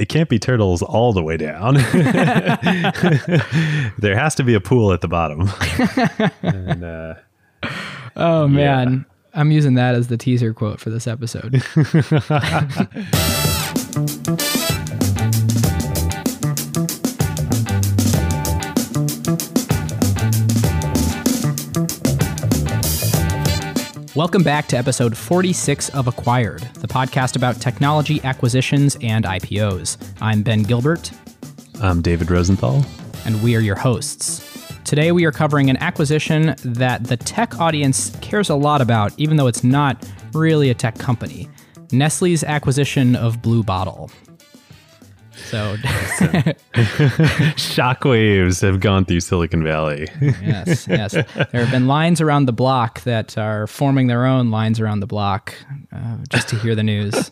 it can't be turtles all the way down. there has to be a pool at the bottom. and, uh, oh man, yeah. I'm using that as the teaser quote for this episode. Welcome back to episode 46 of Acquired, the podcast about technology acquisitions and IPOs. I'm Ben Gilbert. I'm David Rosenthal. And we are your hosts. Today we are covering an acquisition that the tech audience cares a lot about, even though it's not really a tech company Nestle's acquisition of Blue Bottle. So, shockwaves have gone through Silicon Valley. yes, yes. There have been lines around the block that are forming their own lines around the block uh, just to hear the news.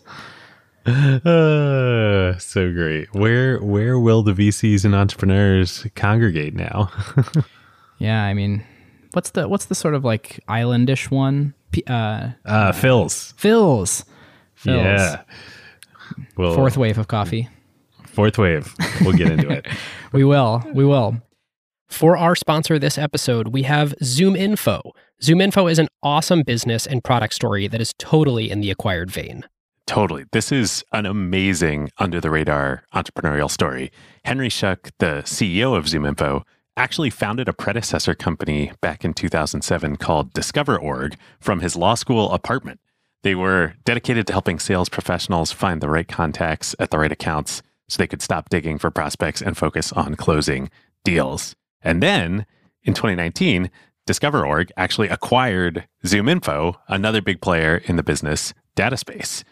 Uh, so great. Where where will the VCs and entrepreneurs congregate now? yeah, I mean, what's the what's the sort of like islandish one? Uh, uh Philz. Philz. Philz. Yeah. Well, Fourth wave of coffee. Fourth wave. We'll get into it. we will. We will. For our sponsor this episode, we have ZoomInfo. ZoomInfo is an awesome business and product story that is totally in the acquired vein. Totally. This is an amazing under the radar entrepreneurial story. Henry Schuck, the CEO of ZoomInfo, actually founded a predecessor company back in 2007 called DiscoverOrg from his law school apartment. They were dedicated to helping sales professionals find the right contacts at the right accounts so they could stop digging for prospects and focus on closing deals. And then in 2019, DiscoverOrg actually acquired ZoomInfo, another big player in the business data space.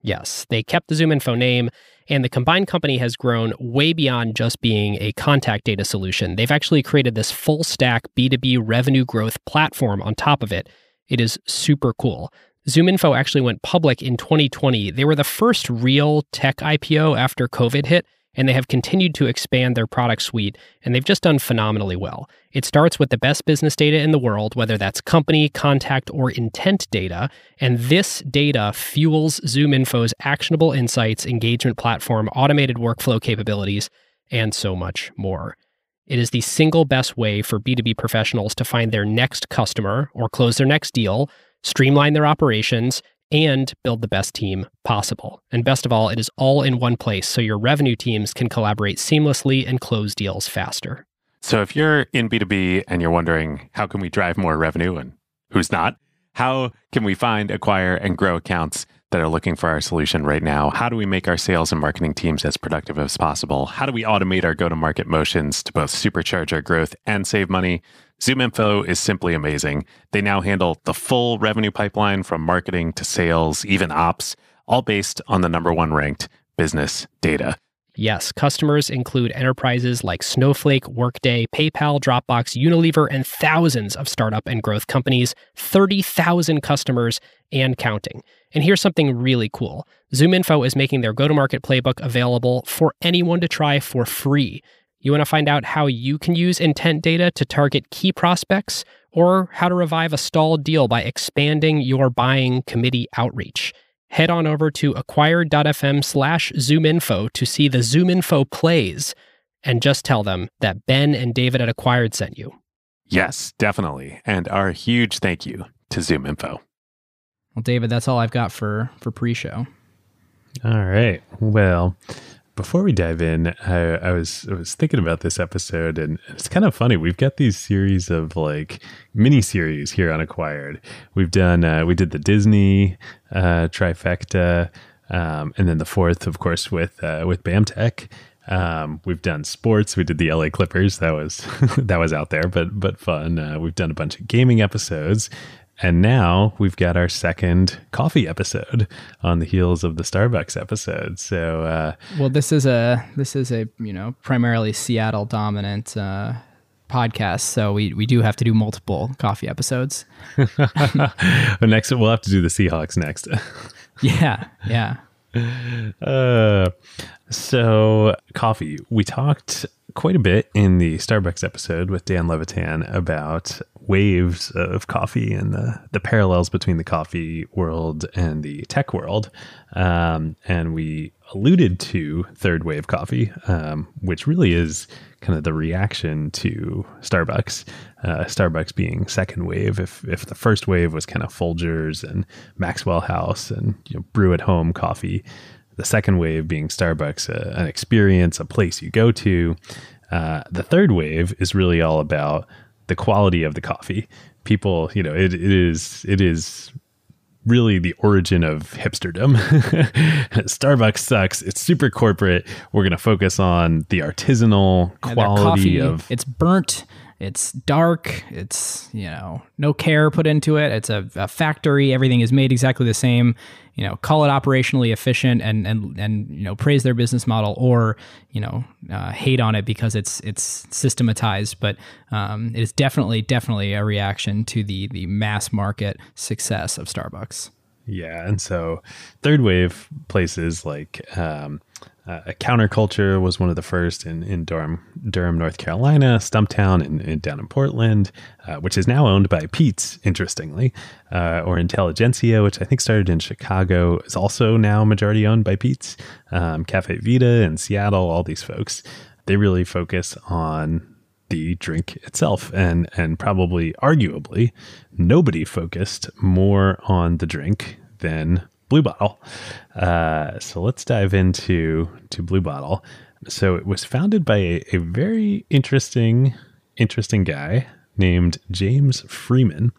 Yes, they kept the ZoomInfo name, and the combined company has grown way beyond just being a contact data solution. They've actually created this full stack B2B revenue growth platform on top of it. It is super cool. ZoomInfo actually went public in 2020. They were the first real tech IPO after COVID hit, and they have continued to expand their product suite, and they've just done phenomenally well. It starts with the best business data in the world, whether that's company, contact, or intent data, and this data fuels ZoomInfo's actionable insights, engagement platform, automated workflow capabilities, and so much more. It is the single best way for B2B professionals to find their next customer or close their next deal streamline their operations, and build the best team possible. And best of all, it is all in one place so your revenue teams can collaborate seamlessly and close deals faster. So if you're in B2B and you're wondering how can we drive more revenue and who's not, how can we find, acquire, and grow accounts that are looking for our solution right now? How do we make our sales and marketing teams as productive as possible? How do we automate our go to market motions to both supercharge our growth and save money? ZoomInfo is simply amazing. They now handle the full revenue pipeline from marketing to sales, even ops, all based on the number one ranked business data. Yes, customers include enterprises like Snowflake, Workday, PayPal, Dropbox, Unilever, and thousands of startup and growth companies, 30,000 customers and counting. And here's something really cool ZoomInfo is making their go to market playbook available for anyone to try for free. You want to find out how you can use intent data to target key prospects or how to revive a stalled deal by expanding your buying committee outreach. Head on over to acquired.fm slash zoominfo to see the ZoomInfo plays and just tell them that Ben and David at Acquired sent you. Yes, definitely. And our huge thank you to ZoomInfo. Well, David, that's all I've got for for pre-show. All right. Well, before we dive in, I, I, was I was thinking about this episode, and it's kind of funny. We've got these series of like mini series here on Acquired. We've done uh, we did the Disney uh, trifecta, um, and then the fourth, of course, with uh, with BAMTech. Um, we've done sports. We did the LA Clippers. That was that was out there, but but fun. Uh, we've done a bunch of gaming episodes, and now we've got our second coffee episode on the heels of the Starbucks episode. So, uh, well, this is a this is a you know primarily Seattle dominant uh, podcast, so we we do have to do multiple coffee episodes. next, we'll have to do the Seahawks next. yeah, yeah. Uh, so coffee. We talked quite a bit in the Starbucks episode with Dan Levitan about waves of coffee and the, the parallels between the coffee world and the tech world. Um, and we alluded to third wave coffee, um, which really is kind of the reaction to Starbucks. Uh, Starbucks being second wave. If if the first wave was kind of Folgers and Maxwell House and you know, brew at home coffee, the second wave being Starbucks, uh, an experience, a place you go to. Uh, the third wave is really all about the quality of the coffee. People, you know, it, it is it is really the origin of hipsterdom. Starbucks sucks. It's super corporate. We're going to focus on the artisanal quality coffee, of it's burnt it's dark. It's you know no care put into it. It's a, a, factory. Everything is made exactly the same. You know call it operationally efficient and and and you know praise their business model or you know uh, hate on it because it's it's systematized. But um, it is definitely definitely a reaction to the the mass market success of starbucks. Yeah and so third wave places like um, uh, counterculture was one of the first in, in Durham, Durham, North Carolina, Stumptown in down in Portland, uh, which is now owned by Peet's, interestingly, uh, or Intelligentsia, which I think started in Chicago, is also now majority owned by Peet's. Um, Caffe Vita in Seattle, all these folks, they really focus on the drink itself and and probably arguably nobody focused more on the drink than Blue Bottle. Uh, so let's dive into to Blue Bottle. So it was founded by a, a very interesting, interesting guy named James Freeman,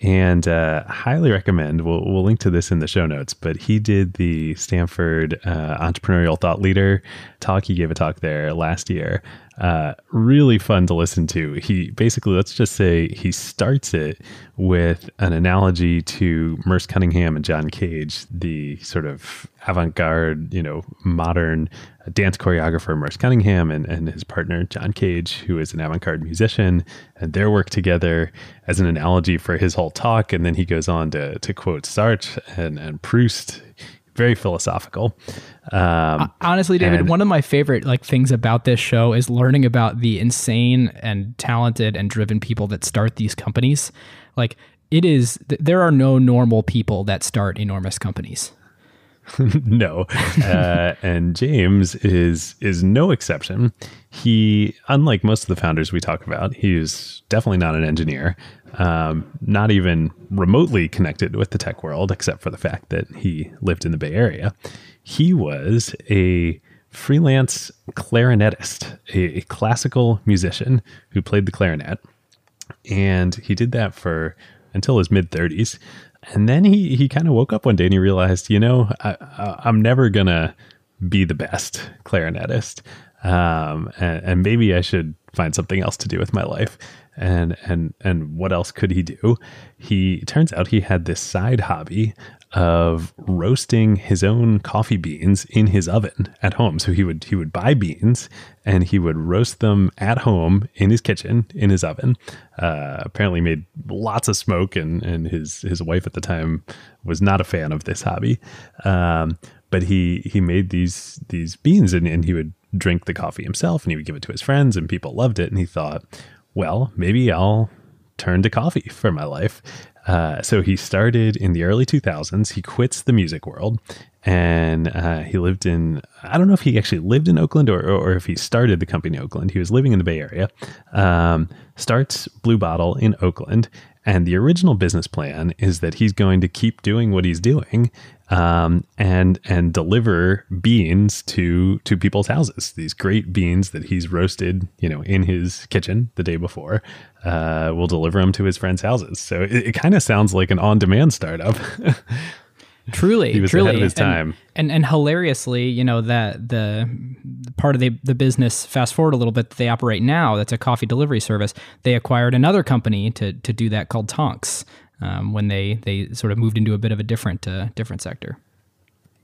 and uh, highly recommend. We'll, we'll link to this in the show notes. But he did the Stanford uh, Entrepreneurial Thought Leader talk. He gave a talk there last year. Uh, really fun to listen to. He basically, let's just say, he starts it with an analogy to Merce Cunningham and John Cage, the sort of avant-garde, you know, modern dance choreographer Merce Cunningham and, and his partner John Cage, who is an avant-garde musician, and their work together as an analogy for his whole talk. And then he goes on to to quote Sartre and, and Proust, very philosophical. Um, Honestly, David, and, one of my favorite like things about this show is learning about the insane and talented and driven people that start these companies. Like it is, there are no normal people that start enormous companies. no, uh, and James is is no exception. He, unlike most of the founders we talk about, he's definitely not an engineer, um, not even remotely connected with the tech world, except for the fact that he lived in the Bay Area. He was a freelance clarinetist, a, a classical musician who played the clarinet, and he did that for until his mid 30s and then he he kind of woke up one day and he realized, you know, I, am never gonna be the best clarinetist, um, and, and maybe I should find something else to do with my life. And and and what else could he do? He turns out he had this side hobby of roasting his own coffee beans in his oven at home. So he would he would buy beans and he would roast them at home in his kitchen in his oven. Uh, apparently made lots of smoke and and his his wife at the time was not a fan of this hobby. Um, but he he made these these beans and, and he would drink the coffee himself and he would give it to his friends and people loved it and he thought, well, maybe I'll turn to coffee for my life. Uh, so he started in the early 2000s. He quits the music world and uh, he lived in, I don't know if he actually lived in Oakland or, or, if he started the company in Oakland. He was living in the Bay Area. Um, starts Blue Bottle in Oakland. And the original business plan is that he's going to keep doing what he's doing um, and and deliver beans to to people's houses. These great beans that he's roasted, you know, in his kitchen the day before, uh, will deliver them to his friends' houses. So it, it kind of sounds like an on-demand startup. truly, he was truly. ahead of his time. And, and, and hilariously, you know that the part of the the business. Fast forward a little bit, that they operate now. That's a coffee delivery service. They acquired another company to to do that called Tonx um, when they they sort of moved into a bit of a different uh, different sector.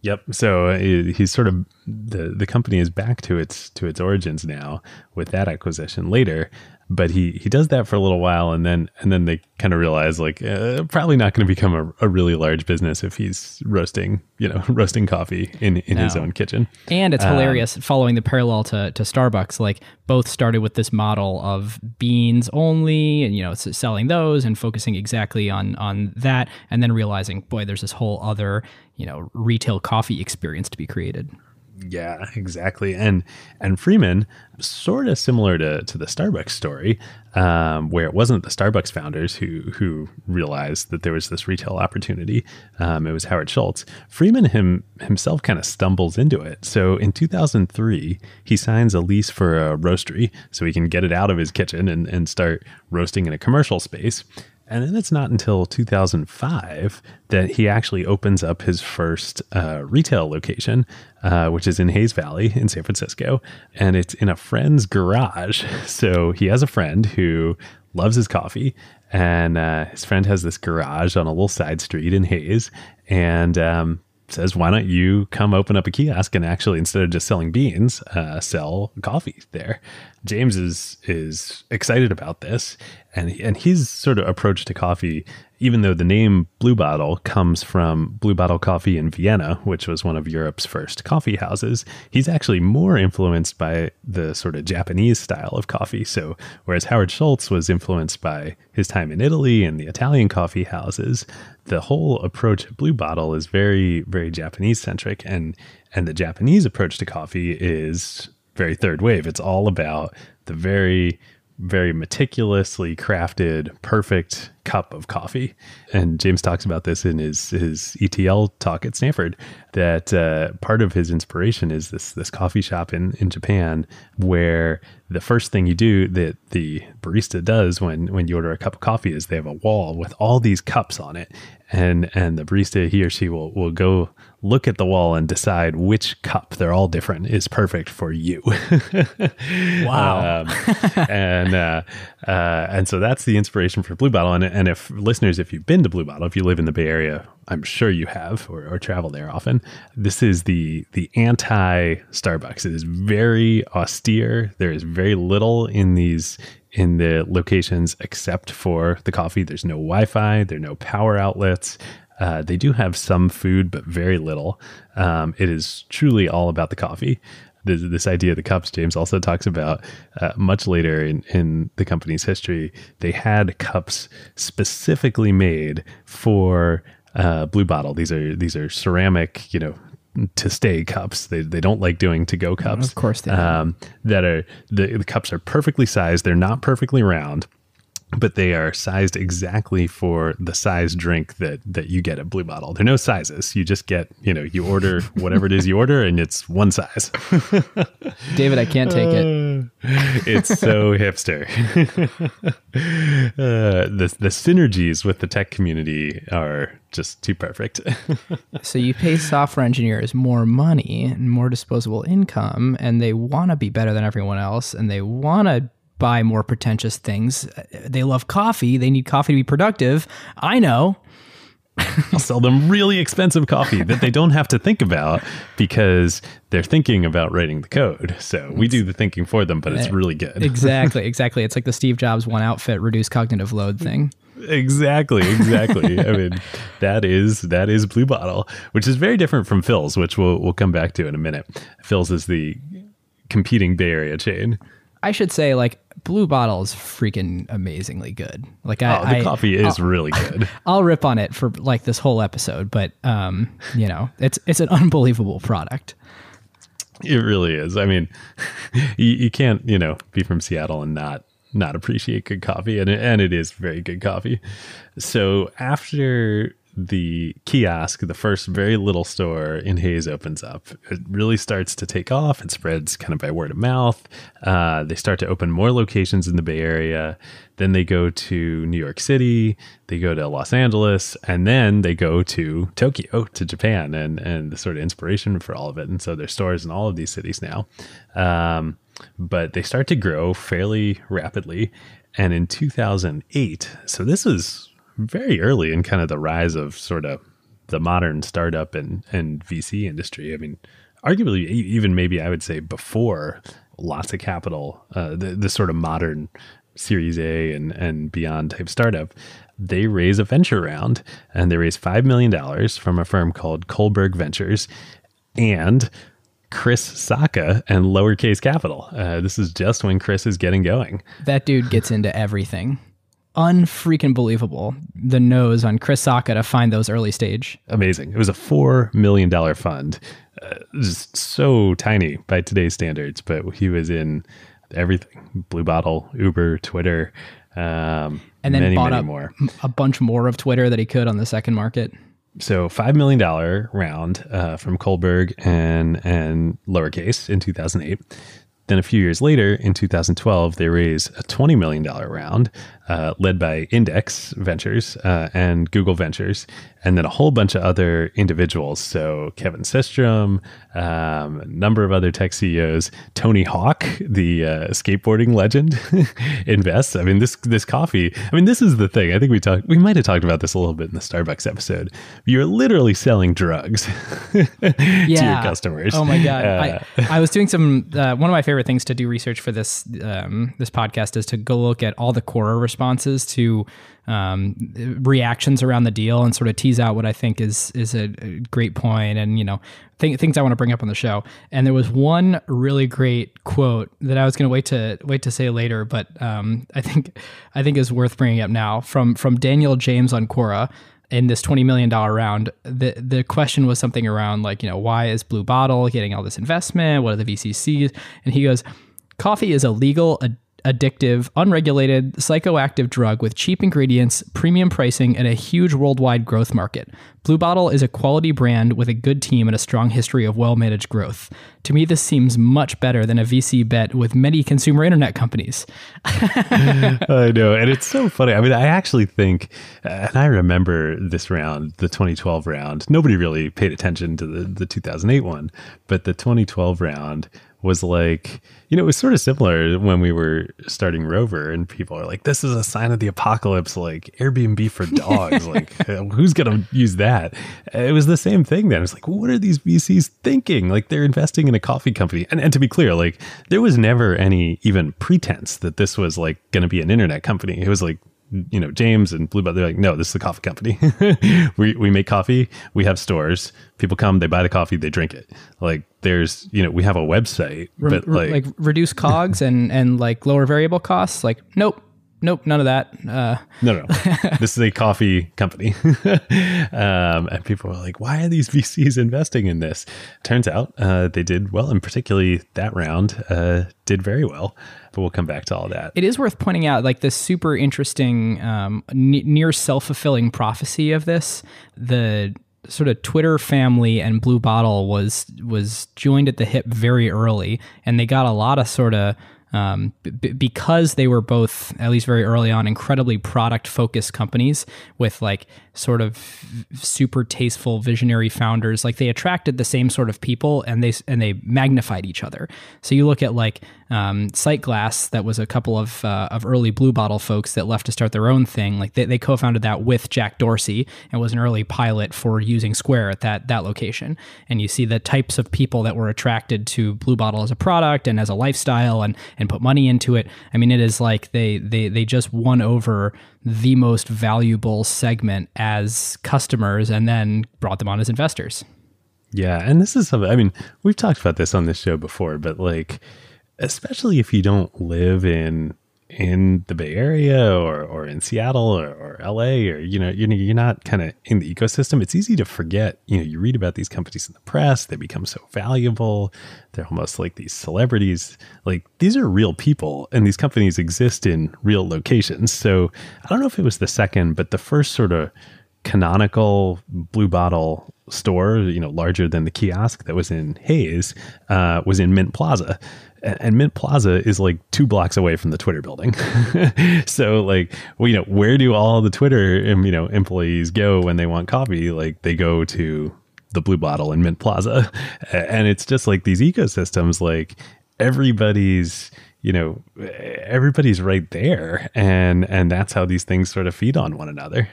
Yep. So uh, he's sort of the the company is back to its to its origins now with that acquisition later, but he he does that for a little while and then and then they kind of realize like uh, probably not going to become a, a, really large business if he's roasting you know roasting coffee in in no. his own kitchen and it's um, hilarious following the parallel to to starbucks like both started with this model of beans only and you know selling those and focusing exactly on on that and then realizing boy there's this whole other you know retail coffee experience to be created Yeah, exactly. And and Freeman, sort of similar to to the Starbucks story, um, where it wasn't the Starbucks founders who who realized that there was this retail opportunity. Um, it was Howard Schultz. Freeman him himself kind of stumbles into it. So in 2003, he signs a lease for a roastery so he can get it out of his kitchen and, and start roasting in a commercial space. And then it's not until 2005 that he actually opens up his first uh, retail location, uh, which is in Hayes Valley in San Francisco. And it's in a friend's garage. So he has a friend who loves his coffee. And uh, his friend has this garage on a little side street in Hayes. And um, says, why don't you come open up a kiosk and actually, instead of just selling beans, uh, sell coffee there? James is is excited about this, and and his sort of approach to coffee, even though the name Blue Bottle comes from Blue Bottle Coffee in Vienna, which was one of Europe's first coffee houses, he's actually more influenced by the sort of Japanese style of coffee. So whereas Howard Schultz was influenced by his time in Italy and the Italian coffee houses, the whole approach at Blue Bottle is very very Japanese centric, and and the Japanese approach to coffee is very third wave. It's all about the very very meticulously crafted, perfect cup of coffee. And James talks about this in his his ETL talk at Stanford. That uh, part of his inspiration is this this coffee shop in in Japan where the first thing you do that the barista does when when you order a cup of coffee is they have a wall with all these cups on it, and and the barista he or she will will go look at the wall and decide which cup they're all different is perfect for you wow um, and uh, uh, and so that's the inspiration for blue bottle and, and if listeners if you've been to blue bottle if you live in the bay area i'm sure you have or, or travel there often this is the the anti starbucks it is very austere there is very little in these in the locations except for the coffee. There's no Wi Fi, there are no power outlets. Uh, they do have some food, but very little. Um, it is truly all about the coffee. This, this idea of the cups, James also talks about uh, much later in, in the company's history. They had cups specifically made for uh, Blue Bottle. These are these are ceramic, you know, to stay cups. They, they don't like doing to go cups. Of course they um, that are the, the cups are perfectly sized. They're not perfectly round, but they are sized exactly for the size drink that that you get at Blue Bottle. There are no sizes. You just get you know you order whatever it is you order, and it's one size. David, I can't take it. it's so hipster. uh, the the synergies with the tech community are just too perfect. so you pay software engineers more money and more disposable income, and they want to be better than everyone else, and they want to buy more pretentious things. They love coffee. They need coffee to be productive. I know. I'll sell them really expensive coffee that they don't have to think about because they're thinking about writing the code. So we do the thinking for them, but it's eh, really good. exactly, exactly. It's like the Steve Jobs one outfit reduce cognitive load thing. Exactly, exactly. I mean, that is that is Blue Bottle, which is very different from Philz, which we'll we'll come back to in a minute. Philz is the competing Bay Area chain. I should say, like Blue Bottle is freaking amazingly good. Like I, oh, the I, coffee is I'll, really good. I'll rip on it for like this whole episode, but um, you know, it's it's an unbelievable product. It really is. I mean, you, you can't you know be from Seattle and not not appreciate good coffee, and and it is very good coffee. So after the kiosk, the first very little store in Hayes opens up. It really starts to take off. It spreads kind of by word of mouth. Uh, they start to open more locations in the Bay Area. Then they go to New York City. They go to Los Angeles, and then they go to Tokyo, to Japan, and and the sort of inspiration for all of it. And so there's stores in all of these cities now. Um, but they start to grow fairly rapidly. And in 2008, so this was very early in kind of the rise of sort of the modern startup and, and VC industry. I mean, arguably, even maybe I would say before lots of capital, uh, the, the sort of modern Series A and, and beyond type startup, they raise a venture round and they raise $5 million from a firm called Kohlberg Ventures and Chris Sacca and Lowercase Capital. Uh, this is just when Chris is getting going. That dude gets into everything unfreaking believable the nose on Chris Sacca to find those early stage. Amazing. It was a $4 million fund. uh, just so tiny by today's standards, but he was in everything: Blue Bottle, Uber, Twitter, um, and then many, bought many up more. a bunch more of Twitter that he could on the second market. So five million dollar round uh, from Kohlberg and and lowercase in 2008. Then a few years later, in 2012, they raise a $20 million round uh, led by Index Ventures uh, and Google Ventures, and then a whole bunch of other individuals. So Kevin Systrom, um, a number of other tech CEOs, Tony Hawk, the uh, skateboarding legend, invests. I mean, this this coffee. I mean, this is the thing. I think we talked. We might have talked about this a little bit in the Starbucks episode. You're literally selling drugs to your customers. Oh my god! Uh, I, I was doing some. Uh, one of my favorite things to do research for this um, this podcast is to go look at all the Quora responses to um, reactions around the deal and sort of tease out what I think is is a, great point and you know th- things I want to bring up on the show. And there was one really great quote that I was going to wait to wait to say later, but um, I think I think is worth bringing up now from from Daniel James on Quora in this $20 million round, the the question was something around like, you know, why is Blue Bottle getting all this investment? What are the VCCs? And he goes, coffee is a legal, addictive, unregulated, psychoactive drug with cheap ingredients, premium pricing, and a huge worldwide growth market. Blue Bottle is a quality brand with a good team and a strong history of well managed growth. To me, this seems much better than a VC bet with many consumer internet companies. I know. And it's so funny. I mean, I actually think, and I remember this round, the 2012 round. Nobody really paid attention to the, the 2008 one, but the 2012 round was like, you know, it was sort of similar when we were starting Rover, and people are like, this is a sign of the apocalypse, like Airbnb for dogs. like, uh, who's going to use that? Uh, it was the same thing then. It's like, what are these VCs thinking? Like, they're investing in a coffee company. And, and to be clear, like, there was never any even pretense that this was like going to be an internet company. It was like, you know, James and Blue Bottle, they're like, no, this is a coffee company. we, we make coffee, we have stores, people come, they buy the coffee, they drink it. Like there's, you know, we have a website, but Re- like, like reduce cogs and and like lower variable costs. Like, nope, nope, none of that. Uh, no, no, this is a coffee company. um, and people were like, why are these VCs investing in this? Turns out uh, they did well, and particularly that round uh, did very well. But we'll come back to all that. it is worth pointing out like this super interesting um, n- near self-fulfilling prophecy of this the sort of twitter family and blue bottle was was joined at the hip very early and they got a lot of sort of um, b- because they were both at least very early on incredibly product focused companies with like sort of super tasteful visionary founders like they attracted the same sort of people and they and they magnified each other. So you look at like um, Sightglass that was a couple of uh, of early Blue Bottle folks that left to start their own thing like they, they co-founded that with Jack Dorsey and was an early pilot for using Square at that that location and you see the types of people that were attracted to Blue Bottle as a product and as a lifestyle and and put money into it I mean it is like they they they just won over the most valuable segment as customers and then brought them on as investors. Yeah, and this is something. I mean, we've talked about this on this show before, but like, especially if you don't live in in the Bay Area or or in Seattle or, or LA or you know you're you're not kind of in the ecosystem. It's easy to forget. You know, you read about these companies in the press; they become so valuable. They're almost like these celebrities. Like these are real people, and these companies exist in real locations. So I don't know if it was the second, but the first sort of canonical blue bottle store, you know, larger than the kiosk that was in Hayes, uh, was in Mint Plaza. And, Mint Plaza is like two blocks away from the Twitter building. so like, well, you know, where do all the Twitter, you know, employees go when they want coffee? Like they go to the blue bottle in Mint Plaza. And it's just like these ecosystems, like everybody's, you know, everybody's right there. And, and that's how these things sort of feed on one another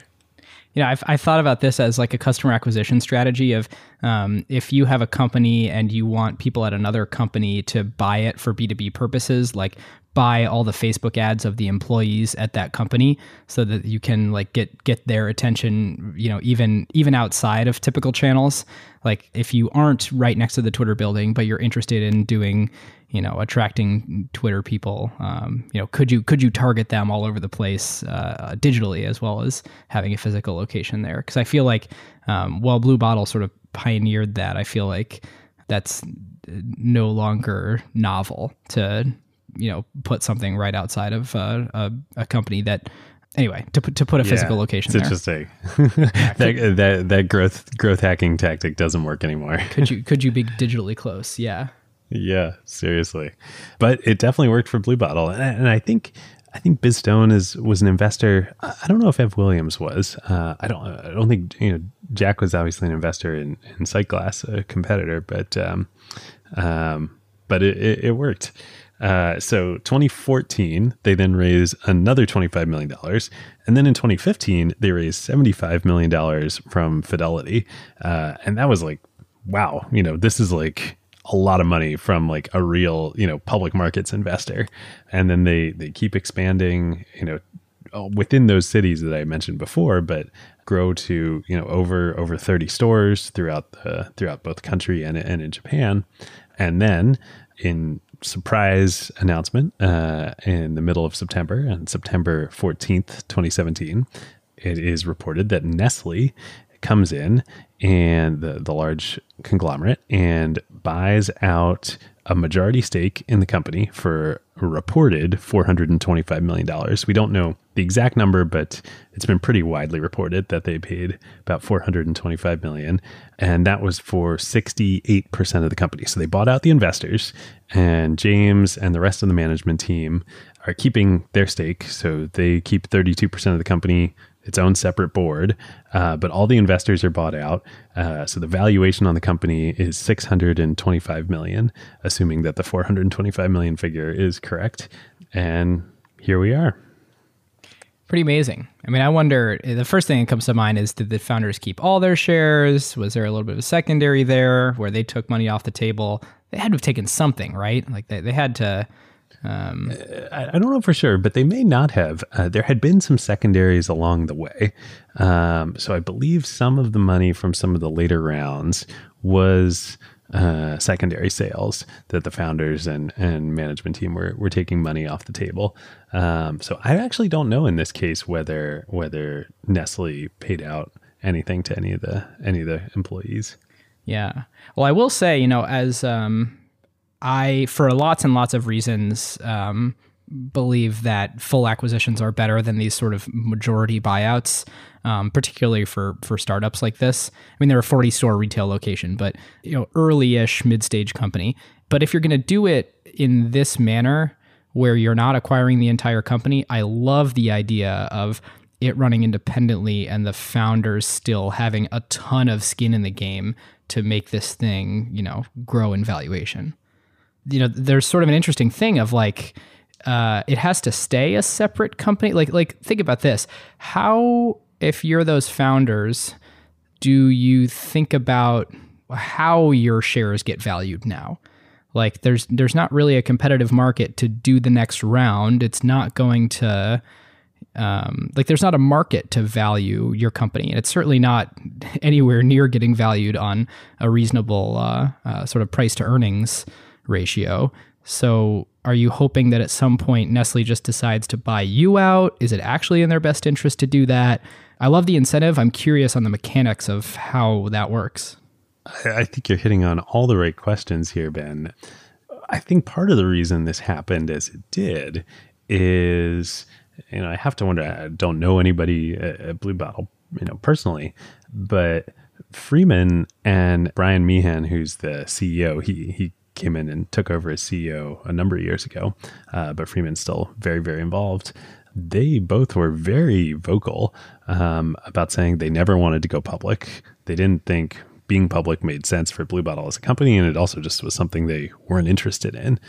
you know, I've, I thought about this as like a customer acquisition strategy of um, if you have a company and you want people at another company to buy it for B2B purposes, like buy all the Facebook ads of the employees at that company so that you can like get get their attention, you know, even even outside of typical channels. Like if you aren't right next to the Twitter building, but you're interested in doing you know attracting twitter people um, you know could you could you target them all over the place uh, digitally as well as having a physical location there? Because i feel like um, while blue bottle sort of pioneered that i feel like that's no longer novel to you know put something right outside of uh, a, a company that anyway to put to put a physical location It's there. interesting. that, that that growth growth hacking tactic doesn't work anymore. could you could you be digitally close? Yeah. Yeah, seriously. But it definitely worked for Blue Bottle, and, and I think I think Biz Stone is was an investor. I I don't know if Ev Williams was. Uh, I don't. I don't think you know. Jack was obviously an investor in in Sightglass, a competitor, but um, um, but it, it, it worked. Uh, so 2014, they then raised another $25 million. And then in 2015, they raised $75 million from Fidelity. Uh, and that was like, wow, you know, this is like a lot of money from like a real, you know, public markets investor. And then they, they keep expanding, you know, uh, within those cities that I mentioned before, but grow to you know over over 30 stores throughout the throughout both country and and in Japan, and then in surprise announcement uh, in the middle of September on September 14th 2017 it is reported that Nestle comes in and the, the large conglomerate and buys out a majority stake in the company for reported $425 million. We don't know the exact number, but it's been pretty widely reported that they paid about 425 million. And that was for 68% of the company. So they bought out the investors and James and the rest of the management team are keeping their stake. So they keep 32% of the company its own separate board, uh, but all the investors are bought out. Uh, so the valuation on the company is 625 million, assuming that the 425 million figure is correct. And here we are. Pretty amazing. I mean, I wonder. The first thing that comes to mind is: Did the founders keep all their shares? Was there a little bit of a secondary there where they took money off the table? They had to have taken something, right? Like they, they had to. Um, I, I don't know for sure, but they may not have. Uh, there had been some secondaries along the way. Um, so I believe some of the money from some of the later rounds was uh, secondary sales that the founders and, and management team were, were taking money off the table. Um, so I actually don't know in this case whether whether Nestle paid out anything to any of the any of the employees. Yeah. Well, I will say, you know, as um, I, for lots and lots of reasons, um, believe that full acquisitions are better than these sort of majority buyouts, um, particularly for for startups like this. I mean, they're a 40 store retail location, but you know, early-ish mid-stage company. But if you're going to do it in this manner, where you're not acquiring the entire company, I love the idea of it running independently and the founders still having a ton of skin in the game to make this thing, you know, grow in valuation. You know, there's sort of an interesting thing of like uh, it has to stay a separate company. Like, like think about this: how, if you're those founders, do you think about how your shares get valued now? Like, there's there's not really a competitive market to do the next round. It's not going to um, like there's not a market to value your company, and it's certainly not anywhere near getting valued on a reasonable uh, uh, sort of price to earnings ratio. So, are you hoping that at some point Nestle just decides to buy you out? Is it actually in their best interest to do that? I love the incentive. I'm curious on the mechanics of how that works. I think you're hitting on all the right questions here, Ben. I think part of the reason this happened as it did is, you know, I have to wonder. I don't know anybody at Blue Bottle, you know, personally, but Freeman and Bryan Meehan, who's the CEO, he he came in and took over as CEO a number of years ago, uh, but Freeman's still very very involved. They both were very vocal um, about saying they never wanted to go public. They didn't think being public made sense for Blue Bottle as a company, and it also just was something they weren't interested in.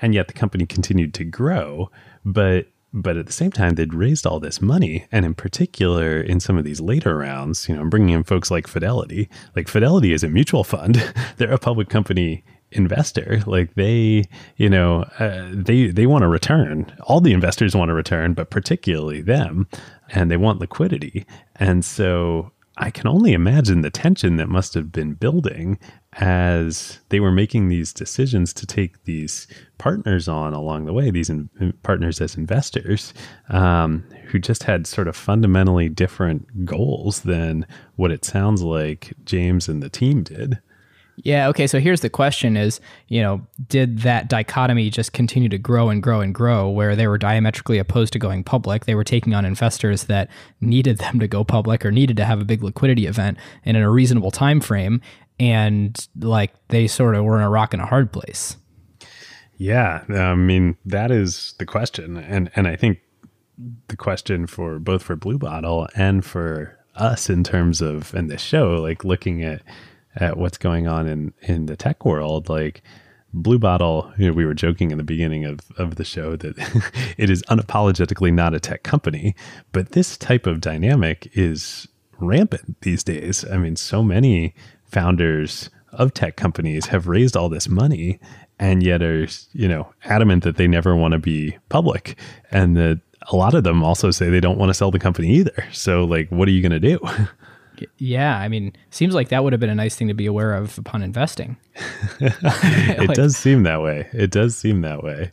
And yet the company continued to grow, but but at the same time they'd raised all this money, and in particular in some of these later rounds, you know, i'm bringing in folks like Fidelity. Like Fidelity is a mutual fund; they're a public company investor. Like they you know uh, they they want a return. All the investors want a return but particularly them and they want liquidity. And so I can only imagine the tension that must have been building as they were making these decisions to take these partners on along the way, these in, partners as investors, um, who just had sort of fundamentally different goals than what it sounds like James and the team did. Yeah. Okay. So here's the question: Is you know, did that dichotomy just continue to grow and grow and grow, where they were diametrically opposed to going public? They were taking on investors that needed them to go public or needed to have a big liquidity event and in a reasonable time frame, and like they sort of were in a rock and a hard place. Yeah, I mean that is the question, and and I think the question for both for Blue Bottle and for us in terms of and this show, like looking at at what's going on in in the tech world, like Blue Bottle, you know, we were joking in the beginning of, of the show that it is unapologetically not a tech company, but this type of dynamic is rampant these days. I mean, so many founders of tech companies have raised all this money and yet are, you know, adamant that they never want to be public and that a lot of them also say they don't want to sell the company either. So like what are you going to do? Yeah, I mean, seems like that would have been a nice thing to be aware of upon investing. it like, does seem that way. It does seem that way.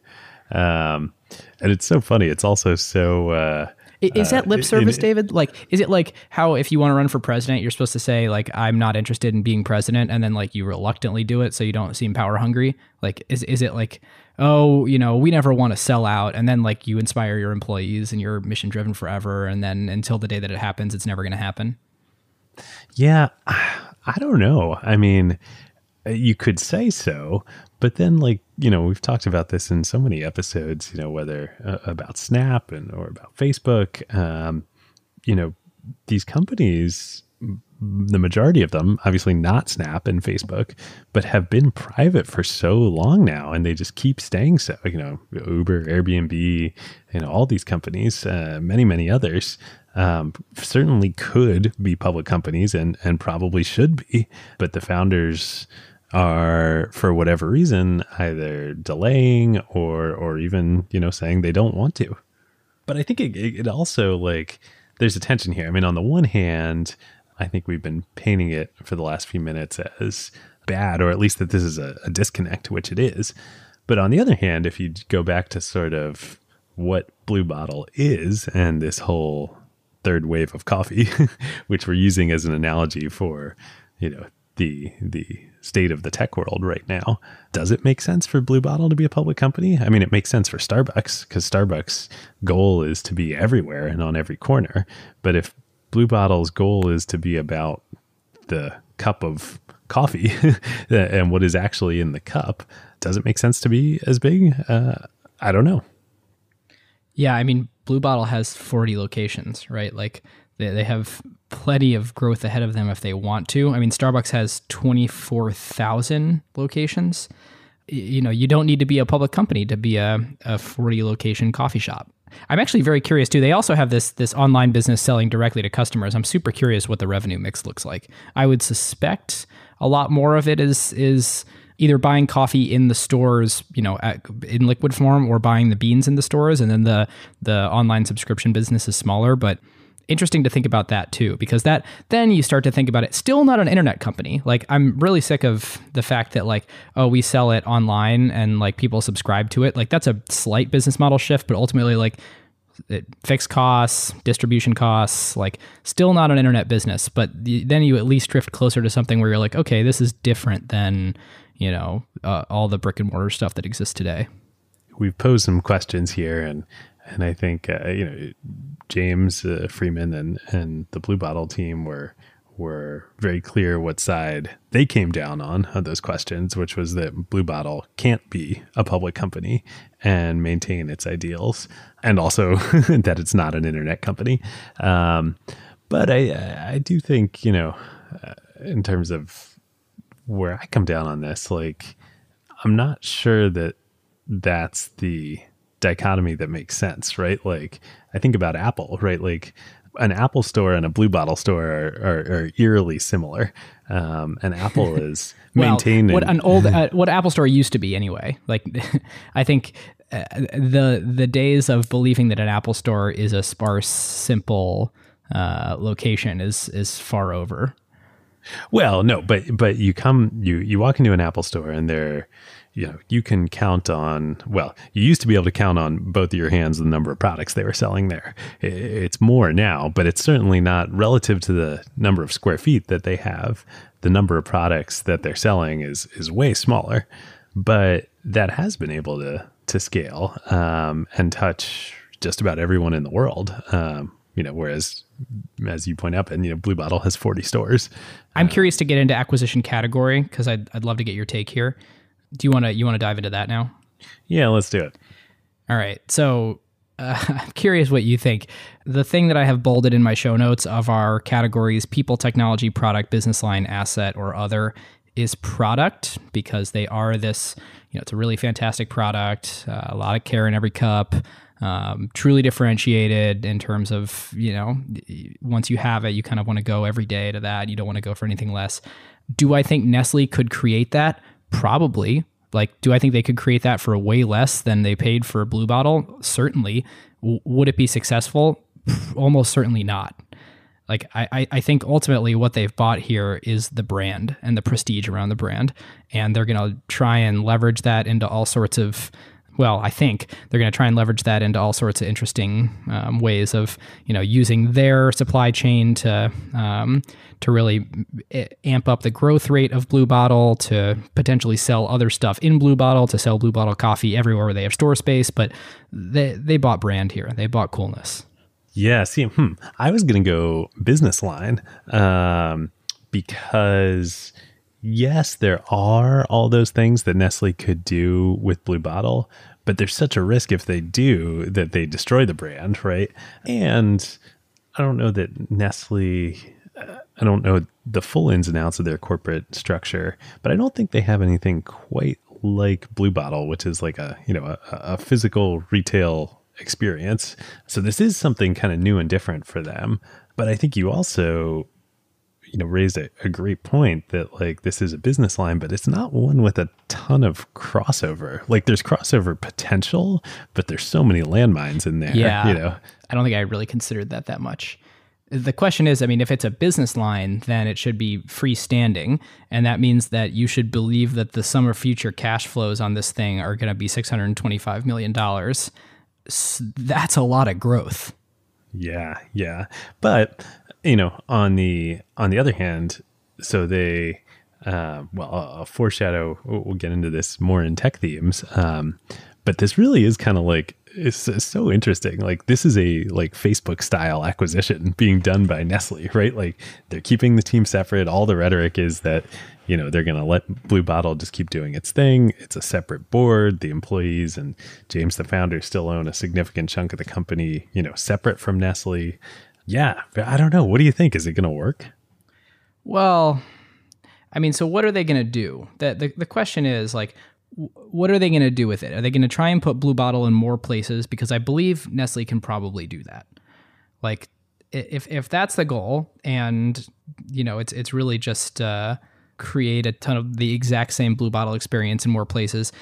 Um, and it's so funny. It's also so. Uh, is that lip service, David? Like, is it like how if you want to run for president, you're supposed to say like I'm not interested in being president, and then like you reluctantly do it so you don't seem power hungry? Like, is is it like oh, you know, we never want to sell out, and then like you inspire your employees and you're mission driven forever, and then until the day that it happens, it's never going to happen? Yeah, I don't know. I mean, you could say so, but then like you know we've talked about this in so many episodes. You know whether uh, about Snap and or about Facebook. Um, you know these companies the majority of them, obviously not Snap and Facebook, but have been private for so long now, and they just keep staying so. You know, Uber, Airbnb, know, all these companies, uh, many, many others um, certainly could be public companies and and probably should be, but the founders are for whatever reason either delaying or or even you know saying they don't want to. But I think it, it also like there's a tension here. I mean, on the one hand, I think we've been painting it for the last few minutes as bad, or at least that this is a, a disconnect, which it is. But on the other hand, if you go back to sort of what Blue Bottle is and this whole third wave of coffee, which we're using as an analogy for, you know, the the state of the tech world right now. Does it make sense for Blue Bottle to be a public company? I mean, it makes sense for Starbucks because Starbucks' goal is to be everywhere and on every corner. But if Blue Bottle's goal is to be about the cup of coffee and what is actually in the cup, does it make sense to be as big? Uh, I don't know. Yeah, I mean, Blue Bottle has 40 locations, right? Like they, they have plenty of growth ahead of them if they want to. I mean, Starbucks has 24,000 locations. You know, you don't need to be a public company to be a, a 40 location coffee shop. I'm actually very curious too. They also have this this online business selling directly to customers. I'm super curious what the revenue mix looks like. I would suspect a lot more of it is is either buying coffee in the stores, you know, at, in liquid form, or buying the beans in the stores, and then the the online subscription business is smaller. But interesting to think about that too, because that then you start to think about it. Still not an internet company. Like I'm really sick of the fact that like oh we sell it online and like people subscribe to it. Like that's a slight business model shift, but ultimately like it, fixed costs, distribution costs, like still not an internet business. But the, then you at least drift closer to something where you're like, okay, this is different than you know uh, all the brick and mortar stuff that exists today. We've posed some questions here, and and I think uh, you know James uh, Freeman and and the Blue Bottle team were were very clear what side they came down on of those questions, which was that Blue Bottle can't be a public company and maintain its ideals, and also that it's not an internet company. Um, but I I do think you know uh, in terms of where I come down on this, like I'm not sure that that's the dichotomy that makes sense, right? Like I think about Apple, right? Like an Apple store and a Blue Bottle store are, are, are eerily similar. Um, and Apple is well, maintaining what an old uh, what Apple Store used to be anyway. Like I think uh, the the days of believing that an Apple Store is a sparse, simple uh, location is is far over. Well, no, but but you come you you walk into an Apple store and they're you know, you can count on, well, you used to be able to count on both of your hands the number of products they were selling there. It's more now, but it's certainly not relative to the number of square feet that they have. The number of products that they're selling is is way smaller, but that has been able to to scale um, and touch just about everyone in the world. Um, you know, whereas as you point out, and you know, Blue Bottle has 40 stores. I'm curious to get into acquisition category because I'd, I'd love to get your take here. Do you want to you want to dive into that now? Yeah, let's do it. All right. So uh, I'm curious what you think. The thing that I have bolded in my show notes of our categories people, technology, product, business line, asset, or other is product because they are this, you know, it's a really fantastic product, uh, a lot of care in every cup, um, truly differentiated in terms of, you know, once you have it, you kind of want to go every day to that. You don't want to go for anything less. Do I think Nestle could create that? Probably. Like, do I think they could create that for way less than they paid for a Blue Bottle? Certainly. W- would it be successful? Almost certainly not. Like, I, I think ultimately what they've bought here is the brand and the prestige around the brand. And they're going to try and leverage that into all sorts of well, I think they're going to try and leverage that into all sorts of interesting um, ways of you know using their supply chain to um, to really amp up the growth rate of Blue Bottle, to potentially sell other stuff in Blue Bottle, to sell Blue Bottle coffee everywhere where they have store space. But they they bought brand here, they bought coolness. Yeah, see, hmm, I was going to go business line um, because yes, there are all those things that Nestle could do with Blue Bottle, but there's such a risk if they do that they destroy the brand, right? And I don't know that Nestle, uh, I don't know the full ins and outs of their corporate structure, but I don't think they have anything quite like Blue Bottle, which is like a, you know, a, a physical retail experience. So this is something kind of new and different for them. But I think you also you know raised a, a, great point that like this is a business line but it's not one with a ton of crossover. Like there's crossover potential but there's so many landmines in there yeah. you know? I don't think i really considered that that much. The question is i mean if it's a business line then it should be freestanding and that means that you should believe that the sum of future cash flows on this thing are going to be 625 million dollars. That's a lot of growth. Yeah yeah. But you know, on the on the other hand, so they uh, well, a foreshadow. We'll get into this more in tech themes, um, but this really is kind of like it's, it's, so interesting. Like this is a like Facebook style acquisition being done by Nestle, right? Like they're keeping the team separate. All the rhetoric is that you know they're going to let Blue Bottle just keep doing its thing. It's a separate board. The employees and James, the founder, still own a significant chunk of the company. You know, separate from Nestle yeah, I don't know. What do you think? Is it going to work? Well, I mean, so what are they going to do? The, the, the question is like, what are they going to do with it? Are they going to try and put Blue Bottle in more places? Because I believe Nestle can probably do that. Like, if if that's the goal, and you know, it's it's really just uh, create a ton of the exact same Blue Bottle experience in more places.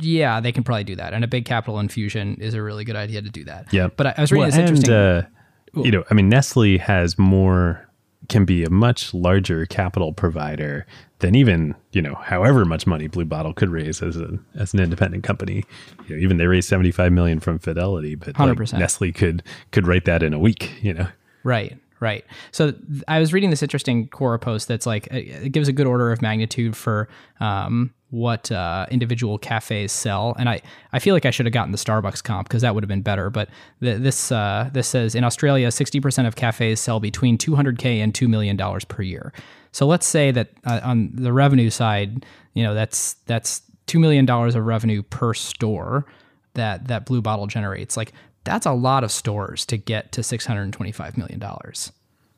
Yeah, they can probably do that, and a big capital infusion is a really good idea to do that. Yeah, but I, I was reading well, this interesting. And, you know, I mean, Nestle has more, can be a much larger capital provider than even, you know, however much money Blue Bottle could raise as a as an independent company. You know, even they raised seventy five million from Fidelity, but like Nestle could could write that in a week. You know, right. Right. So th- I was reading this interesting Quora post that's like it gives a good order of magnitude for um, what uh, individual cafes sell. And I, I feel like I should have gotten the Starbucks comp because that would have been better. But th- this uh, this says in Australia, 60% of cafes sell between 200k and two million dollars per year. So let's say that uh, on the revenue side, you know that's that's two million dollars of revenue per store that that Blue Bottle generates. Like that's a lot of stores to get to 625 million dollars.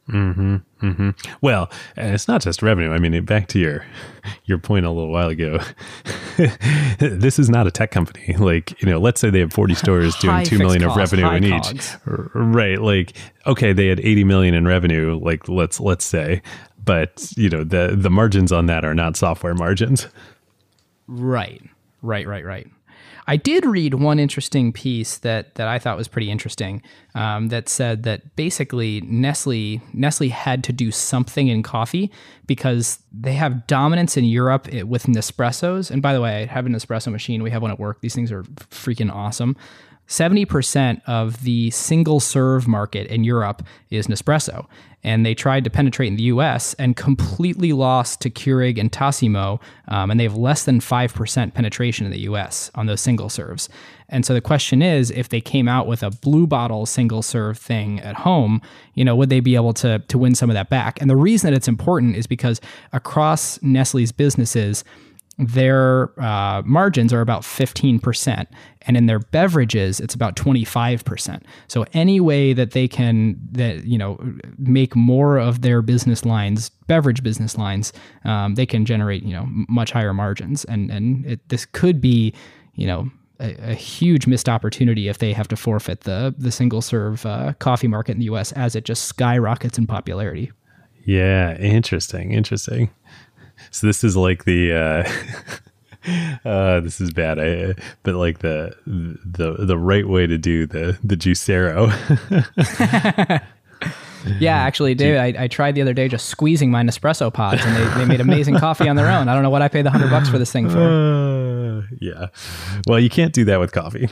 Mm-hmm, mm-hmm. Well, it's not just revenue. I mean, back to your your point a little while ago. this is not a tech company. Like, you know, let's say they have 40 stores doing 2 million cost, of revenue in each. Cogs. Right. Like, okay, they had 80 million in revenue, like let's let's say, but, you know, the the margins on that are not software margins. Right. Right, right, right. I did read one interesting piece that that I thought was pretty interesting. Um, that said that basically Nestle Nestle had to do something in coffee because they have dominance in Europe eh, with Nespressos. And by the way, I have an espresso machine. We have one at work. These things are freaking awesome. 70% of the single serve market in Europe is Nespresso. And they tried to penetrate in the US and completely lost to Keurig and Tassimo. Um, and they have less than 5% penetration in the US on those single serves. And so the question is if they came out with a blue bottle single serve thing at home, you know, would they be able to, to win some of that back? And the reason that it's important is because across Nestle's businesses, their uh, margins are about 15% and in their beverages it's about 25% so any way that they can that you know make more of their business lines beverage business lines um, they can generate you know much higher margins. And and it, this could be you know a, a, huge missed opportunity if they have to forfeit the the single serve uh, coffee market in the US as it just skyrockets in popularity. Yeah interesting interesting so this is like the uh, uh this is bad. I, but like the the the right way to do the the juicero. yeah, actually, dude, I, I, tried the other day just squeezing my Nespresso pods, and they, they made amazing coffee on their own. I don't know what I paid the hundred bucks for this thing for. Uh, yeah, well, you can't do that with coffee.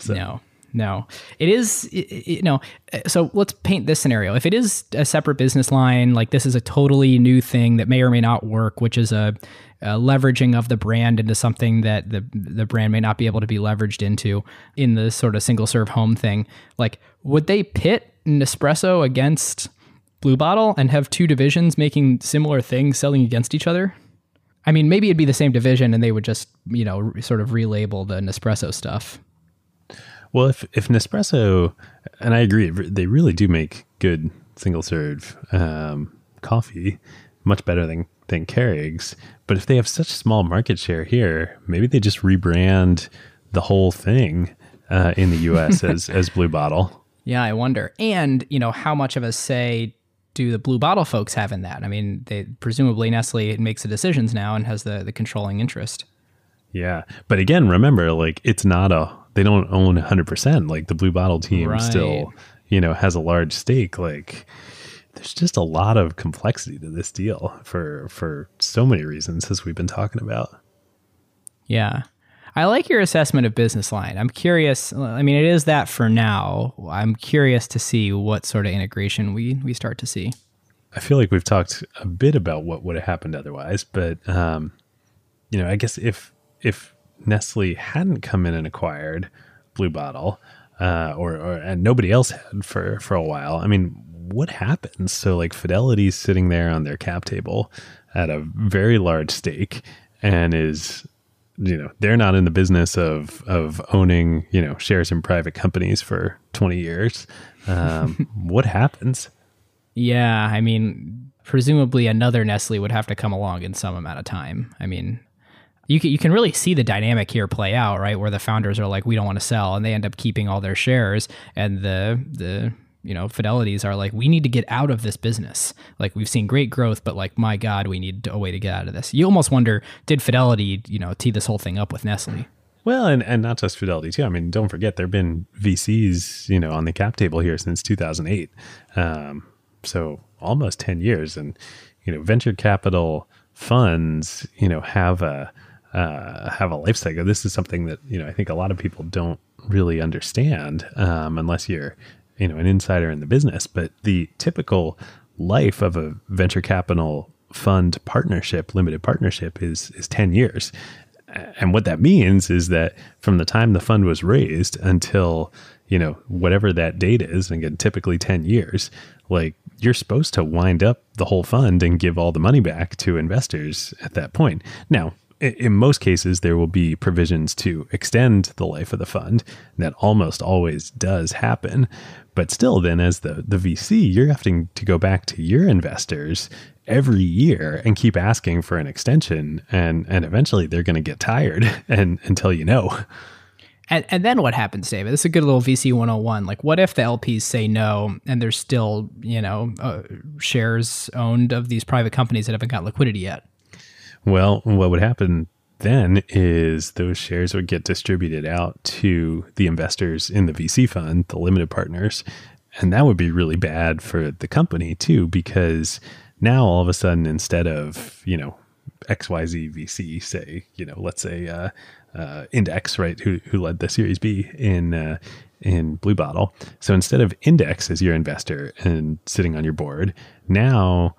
So. No, no. It is you know uh, so let's paint this scenario. If it is a separate business line like this is a totally new thing that may or may not work which is a, a, leveraging of the brand into something that the the brand may not be able to be leveraged into in the sort of single serve home thing. Like would they pit nespresso against blue bottle and have two divisions making similar things selling against each other? I mean maybe it'd be the same division and they would just you know sort of relabel the nespresso stuff well, if if Nespresso, and I agree, they really do make good single serve um, coffee, much better than than Keurig's. But if they have such small market share here, maybe they just rebrand the whole thing uh, in the U.S. as as Blue Bottle. Yeah, I wonder. And you know, how much of a say do the Blue Bottle folks have in that? I mean, they presumably Nestle makes the decisions now and has the the controlling interest. Yeah, but again, remember, like it's not a they don't own 100%. Like the Blue Bottle team right. still, you know, has a large stake. Like there's just a lot of complexity to this deal for for so many reasons as we've been talking about. Yeah. I like your assessment of business line. I'm curious. I mean, it is that for now. I'm curious to see what sort of integration we we start to see. I feel like we've talked a bit about what would have happened otherwise, but um, you know, I guess if if Nestle hadn't come in and acquired Blue Bottle, uh, or, or and nobody else had for for a while. I mean, what happens? So like Fidelity's sitting there on their cap table at a very large stake, and is you know they're not in the business of of owning you know shares in private companies for 20 years um, what happens yeah i mean presumably another nestle would have to come along in some amount of time i mean you can, you can really see the dynamic here play out, right? Where the founders are like, we don't want to sell, and they end up keeping all their shares, and the the you know fidelities are like, we need to get out of this business. Like we've seen great growth, but like, my God, we need a way to get out of this. You almost wonder, did Fidelity, you know, tee this whole thing up with Nestle? Well, and, and not just Fidelity too. I mean, don't forget there have been VCs, you know, on the cap table here since 2008. Um, so almost 10 years, and you know, venture capital funds, you know, have a uh, have a life cycle. This is something that you know I think a lot of people don't really understand um, unless you're you know an insider in the business. But the typical life of a venture capital fund partnership, limited partnership, is is ten years. And what that means is that from the time the fund was raised until you know whatever that date is, and again, typically ten years, like you're supposed to wind up the whole fund and give all the money back to investors at that point. Now, in most cases, there will be provisions to extend the life of the fund. That almost always does happen. But still, then, as the, the VC, you're having to go back to your investors every year and keep asking for an extension. And, and eventually they're going to get tired and until you know. And, and then what happens, David? This is a good little VC 101. Like, what if the LPs say no and there's still, you know, uh, shares owned of these private companies that haven't got liquidity yet? Well, what would happen then is those shares would get distributed out to the investors in the VC fund, the limited partners. And that would be really bad for the company too, because now all of a sudden, instead of, you know, XYZ VC, say, you know, let's say uh, uh, Index, right, who, who led the Series B in uh, in Blue Bottle. So instead of Index as your investor and sitting on your board, now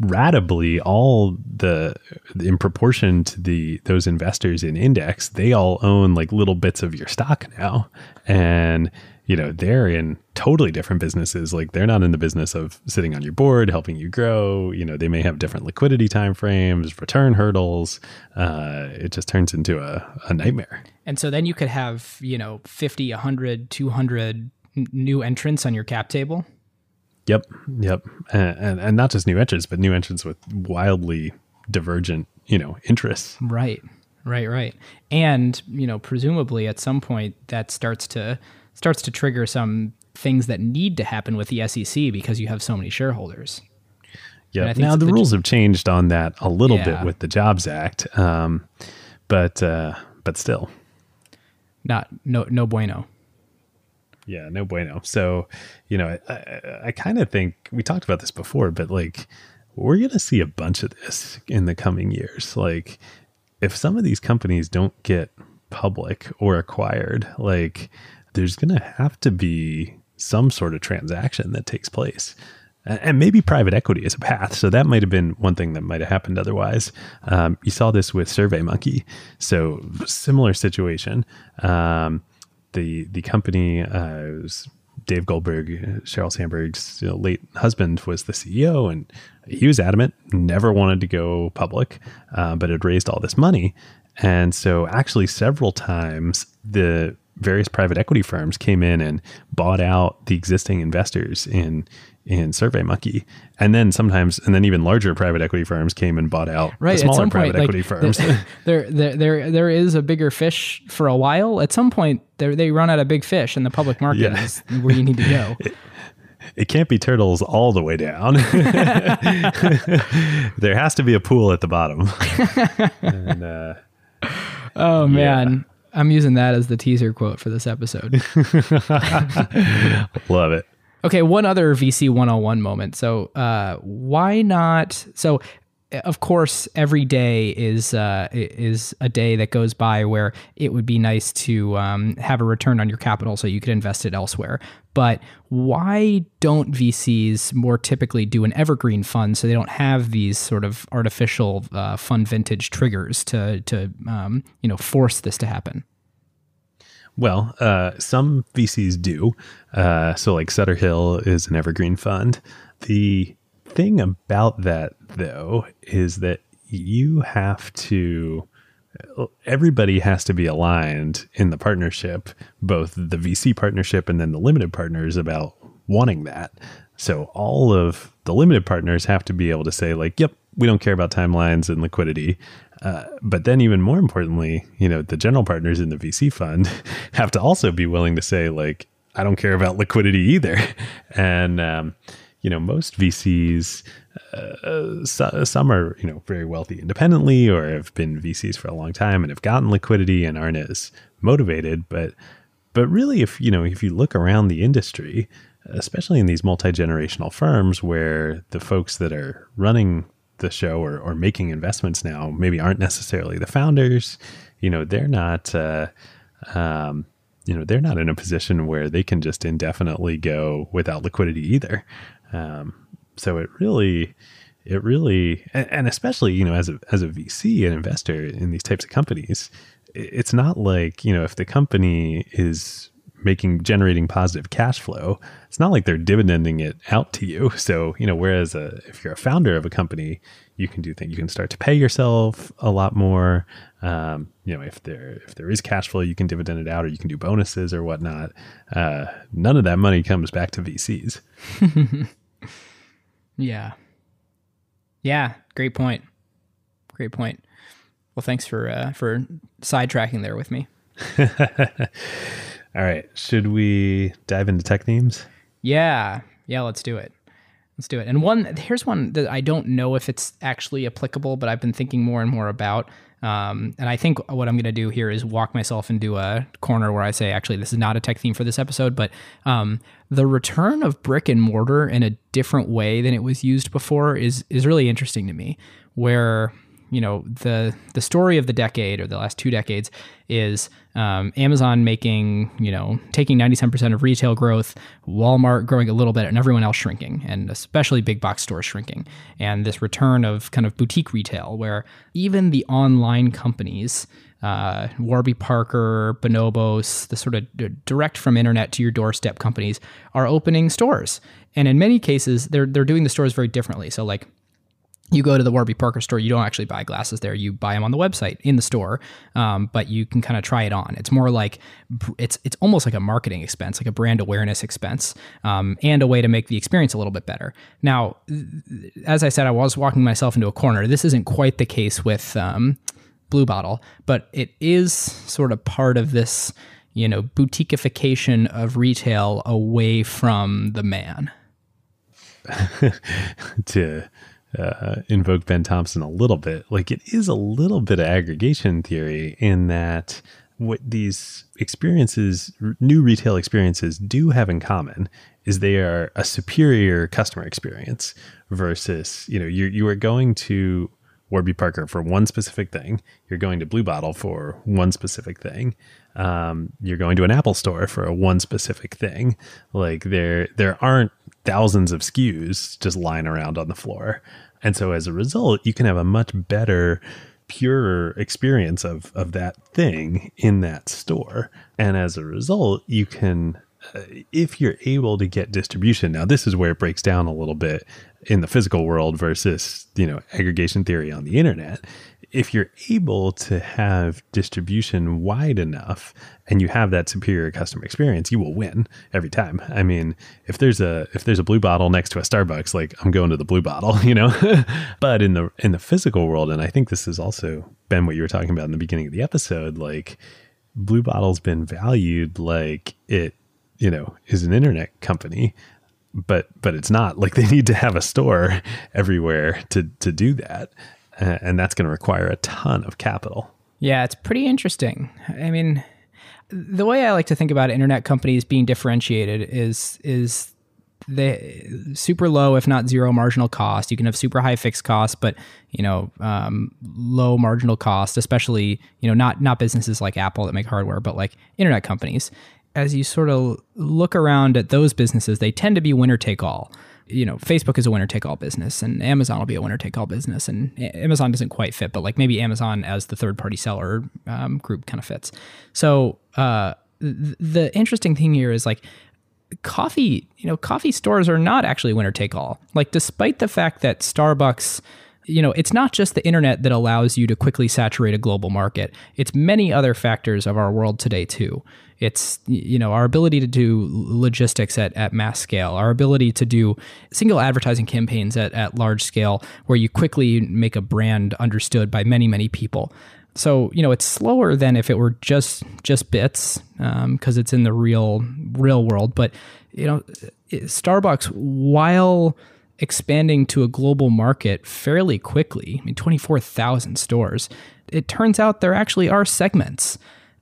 ratably all the in proportion to the those investors in index they all own like little bits of your stock now. And you know they're in totally different businesses. Like they're not in the business of sitting on your board helping you grow. You know they may have different liquidity timeframes return hurdles. Uh, it just turns into a, a nightmare. And so then you could have you know 50 100 200 new entrants on your cap table Yep, yep, and, and, and not just new entrants, but new entrants with wildly divergent, you know, interests. Right, right, right. And you know, presumably at some point that starts to starts to trigger some things that need to happen with the SEC because you have so many shareholders. Yeah. Now the, the rules have changed on that a little yeah. bit with the Jobs Act, um, but uh, but still, not no no bueno yeah, no bueno. So, you know, I, I, I kind of think we talked about this before, but like we're going to see a bunch of this in the coming years. Like if some of these companies don't get public or acquired, like there's going to have to be some sort of transaction that takes place. And maybe private equity is a path. So that might have been one thing that might have happened otherwise. Um, you saw this with SurveyMonkey. So similar situation. Um, the the company uh, was Dave Goldberg, Sheryl Sandberg's you know, late husband, was the CEO, and he was adamant, never wanted to go public, uh, but had raised all this money, and so actually several times the various private equity firms came in and bought out the existing investors in in SurveyMonkey, and then sometimes, and then even larger private equity firms came and bought out right, the smaller private point, equity like, firms. there, there, there, there is a bigger fish for a while. At some point, they run out of big fish, and the public market yeah. is where you need to go. It, it can't be turtles all the way down. there has to be a pool at the bottom. and, uh, oh man, yeah. I'm using that as the teaser quote for this episode. Love it. Okay, one other VC 101 moment. So, uh, why not? So, of course, every day is uh, is a day that goes by where it would be nice to um, have a return on your capital, so you could invest it elsewhere. But why don't VCs more typically do an evergreen fund, so they don't have these sort of artificial uh, fund vintage triggers to to um, you know force this to happen? Well, uh, some VCs do. Uh, so, like Sutter Hill is an evergreen fund. The thing about that, though, is that you have to, everybody has to be aligned in the partnership, both the VC partnership and then the limited partners about wanting that. So, all of the limited partners have to be able to say, like, yep, we don't care about timelines and liquidity. But then, even more importantly, you know, the general partners in the VC fund have to also be willing to say, like, I don't care about liquidity either. And, um, you know, most VCs, uh, so, some are, you know, very wealthy independently or have been VCs for a long time and have gotten liquidity and aren't as motivated. But, but really, if, you know, if you look around the industry, especially in these multi generational firms where the folks that are running the show or, or making investments now maybe aren't necessarily the founders. You know, they're not, uh, um, you know, they're not in a position where they can just indefinitely go without liquidity either. Um, so it really, it really, and, and especially, you know, as a, as a VC, an investor in these types of companies, it's not like, you know, if the company is making generating positive cash flow it's not like they're dividending it out to you. So you know whereas a, uh, if you're a founder of a company you can do things you can start to pay yourself a lot more. Um, you know if there if there is cash flow you can dividend it out or you can do bonuses or whatnot. Uh, none of that money comes back to vcs yeah. Yeah great point. Great point. Well thanks for uh, for sidetracking there with me All right. Should we dive into tech themes? Yeah. Yeah, let's do it. Let's do it. And one here's one that I don't know if it's actually applicable, but I've been thinking more and more about. Um, and I think what I'm going to do here is walk myself into a corner where I say, actually, this is not a tech theme for this episode, but um, the return of brick and mortar in a different way than it was used before is is really interesting to me. Where you know the the story of the decade or the last two decades is um, Amazon making you know taking 97% of retail growth, Walmart growing a little bit, and everyone else shrinking, and especially big box stores shrinking, and this return of kind of boutique retail where even the online companies. Uh, Warby Parker, Bonobos, the sort of direct from internet to your doorstep companies are opening stores, and in many cases, they're they're doing the stores very differently. So, like you go to the Warby Parker store, you don't actually buy glasses there. You buy them on the website in the store, um, but you can kind of try it on. It's more like it's it's almost like a marketing expense, like a brand awareness expense, um, and a way to make the experience a little bit better. Now, as I said, I was walking myself into a corner. This isn't quite the case with um, Blue Bottle, but it is sort of part of this, you know, boutiqueification of retail away from the man. to uh, invoke Ben Thompson a little bit. Like it is a little bit of aggregation theory in that what these experiences, new retail experiences, do have in common is they are a superior customer experience versus you know you you are going to Warby Parker for one specific thing. You're going to Blue Bottle for one specific thing. Um, you're going to an Apple store for a one specific thing. Like there there aren't thousands of SKUs just lying around on the floor. And so as a result, you can have a much better purer experience of of that thing in that store. And as a result, you can if you're able to get distribution. Now this is where it breaks down a little bit in the physical world versus, you know, aggregation theory on the internet if you're able to have distribution wide enough and you have that superior customer experience, you will win every time. I mean, if there's a if there's a blue bottle next to a Starbucks, like I'm going to the blue bottle, you know. but in the in the physical world, and I think this has also been what you were talking about in the beginning of the episode, like blue bottle's been valued like it, you know, is an internet company but but it's not like they need to have a store everywhere to to do that and that's going to require a ton of capital. Yeah, it's pretty interesting. I mean, the way I like to think about internet companies being differentiated is is they super low, if not zero, marginal cost. You can have super high fixed costs, but you know, um, low marginal cost. Especially, you know, not not businesses like Apple that make hardware, but like internet companies. As you sort of look around at those businesses, they tend to be winner take all you know, Facebook is a winner take all business and Amazon will be a winner take all business. And Amazon doesn't quite fit, but like maybe Amazon as the third party seller um, group kind of fits. So uh, th- the interesting thing here is like, coffee, you know, coffee stores are not actually winner take all. Like, despite the fact that Starbucks, you know, it's not just the internet that allows you to quickly saturate a global market. It's many other factors of our world today too. It's you know our ability to do logistics at, at mass scale, our ability to do single advertising campaigns at, at large scale, where you quickly make a brand understood by many many people. So you know it's slower than if it were just just bits because um, it's in the real real world. But you know, Starbucks while expanding to a global market fairly quickly. I mean, 24,000 stores. It turns out there actually are segments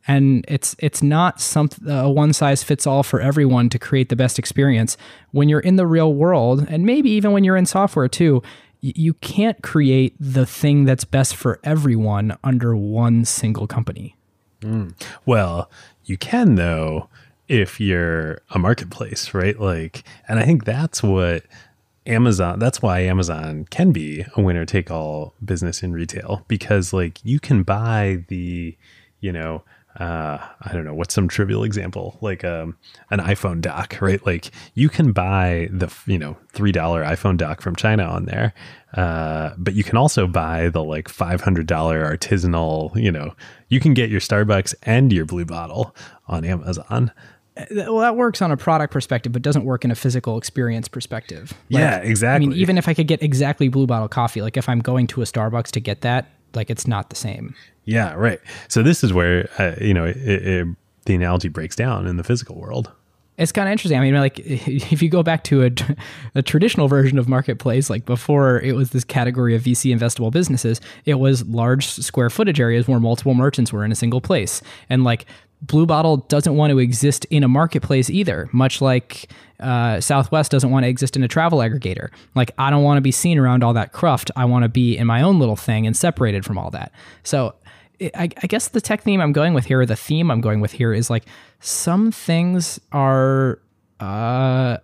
and it's it's not some a one size fits all for everyone to create the best experience. When you're in the real world and maybe even when you're in software too you can't create the thing that's best for everyone under one single company. Mm. well you can though if you're a marketplace right? Like and i think that's what Amazon, that's why Amazon can be a winner take all business in retail because like you can buy the, you know, uh, I don't know what's some trivial example like um, an iPhone dock, right? Like you can buy the you know three dollar iPhone dock from China on there, uh, but you can also buy the like five hundred dollar artisanal. You know, you can get your Starbucks and your Blue Bottle on Amazon. Uh, well, that works on a product perspective, but doesn't work in a physical experience perspective. Like, yeah, exactly. I mean, even if I could get exactly Blue Bottle coffee, like if I'm going to a Starbucks to get that, like it's not the same. Yeah, right. So this is where uh, you know it, it, the analogy breaks down in the physical world. it's kind of interesting. I mean, like if you go back to a, a, traditional version of marketplace, like before it was this category of VC investable businesses, it was large square footage areas where multiple merchants were in a single place, and like Blue Bottle doesn't want to exist in a marketplace either, much like uh, Southwest doesn't want to exist in a travel aggregator. Like, I don't want to be seen around all that cruft. I want to be in my own little thing and separated from all that. So, I, I guess the tech theme I'm going with here, or the theme I'm going with here, is like some things are uh,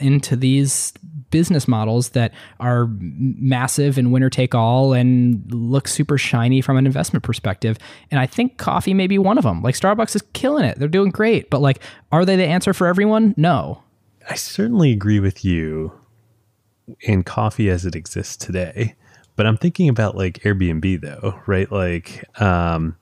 into these business models that are massive and winner take all and look super shiny from an investment perspective. And I think coffee may be one of them. Like Starbucks is killing it. They're doing great. But like, are they the answer for everyone? No. I certainly agree with you in coffee as it exists today. But I'm thinking about like Airbnb though, right? Like, um,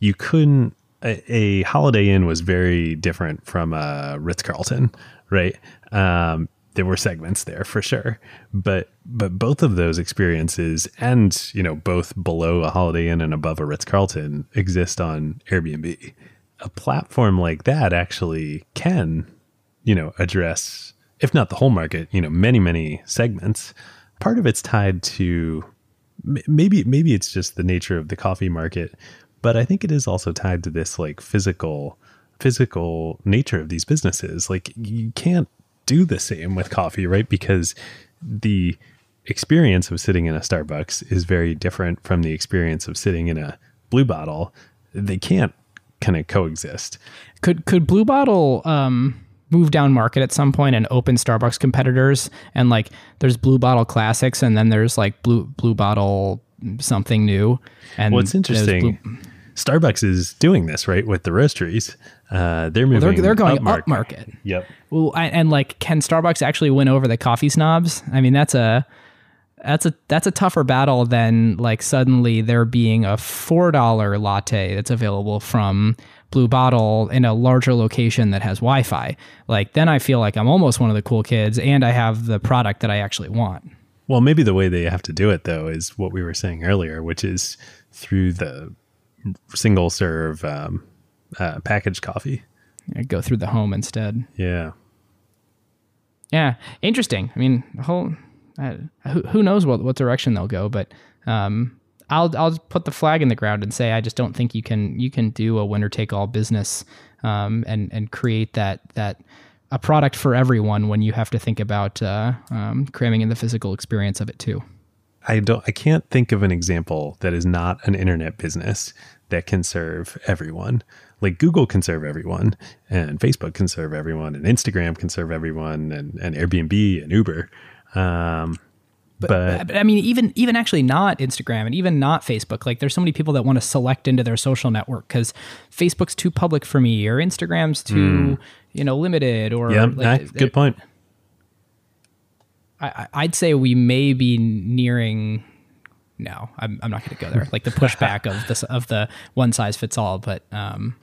you couldn't a, a Holiday Inn was very different from a Ritz Carlton, right? Um, there were segments there for sure, but but both of those experiences, and you know, both below a Holiday Inn and above a Ritz Carlton, exist on Airbnb. A platform like that actually can, you know, address if not the whole market, you know, many many segments. Part of it's tied to maybe maybe it's just the nature of the coffee market, but I think it is also tied to this like physical physical nature of these businesses. Like you can't do the same with coffee, right? Because the experience of sitting in a Starbucks is very different from the experience of sitting in a blue bottle. They can't kind of coexist. Could could Blue Bottle um, move down market at some point and open Starbucks competitors? And like, there's Blue Bottle Classics, and then there's like Blue Blue Bottle something new. And what's interesting, Blue- Starbucks is doing this right with the roasteries. Uh, they're moving. Well, they're, they're going up market. Yep. Well, I, and like, can Starbucks actually win over the coffee snobs? I mean, that's a that's a that's a tougher battle than like suddenly there being a four dollar latte that's available from Blue Bottle in a larger location that has Wi-Fi. Like, then I feel like I'm almost one of the cool kids, and I have the product that I actually want. Well, maybe the way they have to do it though is what we were saying earlier, which is through the single serve um, uh, packaged coffee. Yeah, go through the home instead. Yeah. Yeah, interesting. I mean, the whole uh, who, who knows what what direction they'll go, but um, I'll I'll put the flag in the ground and say I just don't think you can you can do a winner take all business um, and and create that that a product for everyone when you have to think about uh, um, cramming in the physical experience of it too. I don't I can't think of an example that is not an internet business that can serve everyone. Like Google can serve everyone and Facebook can serve everyone and Instagram can serve everyone and, and Airbnb and Uber. Um, but, but, but, I mean, even even actually not Instagram and even not Facebook. Like, there's so many people that want to select into their social network because Facebook's too public for me, or Instagram's too, mm. you know, limited. Or yeah, like, good point. I, I'd say we may be nearing. No, I'm, I'm not going to go there. Like the pushback of this of the one size fits all, but um,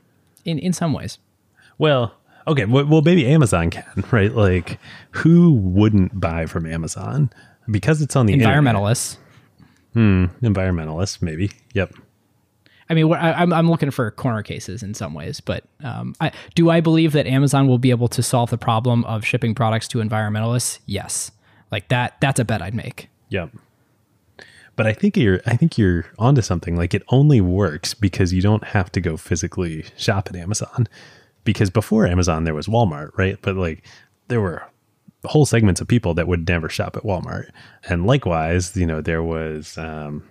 in in some ways. Well, okay. Well, maybe Amazon can, right? Like, who wouldn't buy from Amazon because it's on the environmentalists? Internet. Hmm. Environmentalists, maybe. Yep. I mean, I, am I'm looking for corner cases in some ways, but um, I, do I believe that Amazon will be able to solve the problem of shipping products to environmentalists? Yes. Like that that's a bet I'd make. Yep. But I think you're I think you're onto something. Like it only works because you don't have to go physically shop at Amazon. Because before Amazon there was Walmart, right? But like there were whole segments of people that would never shop at Walmart. And likewise, you know, there was um,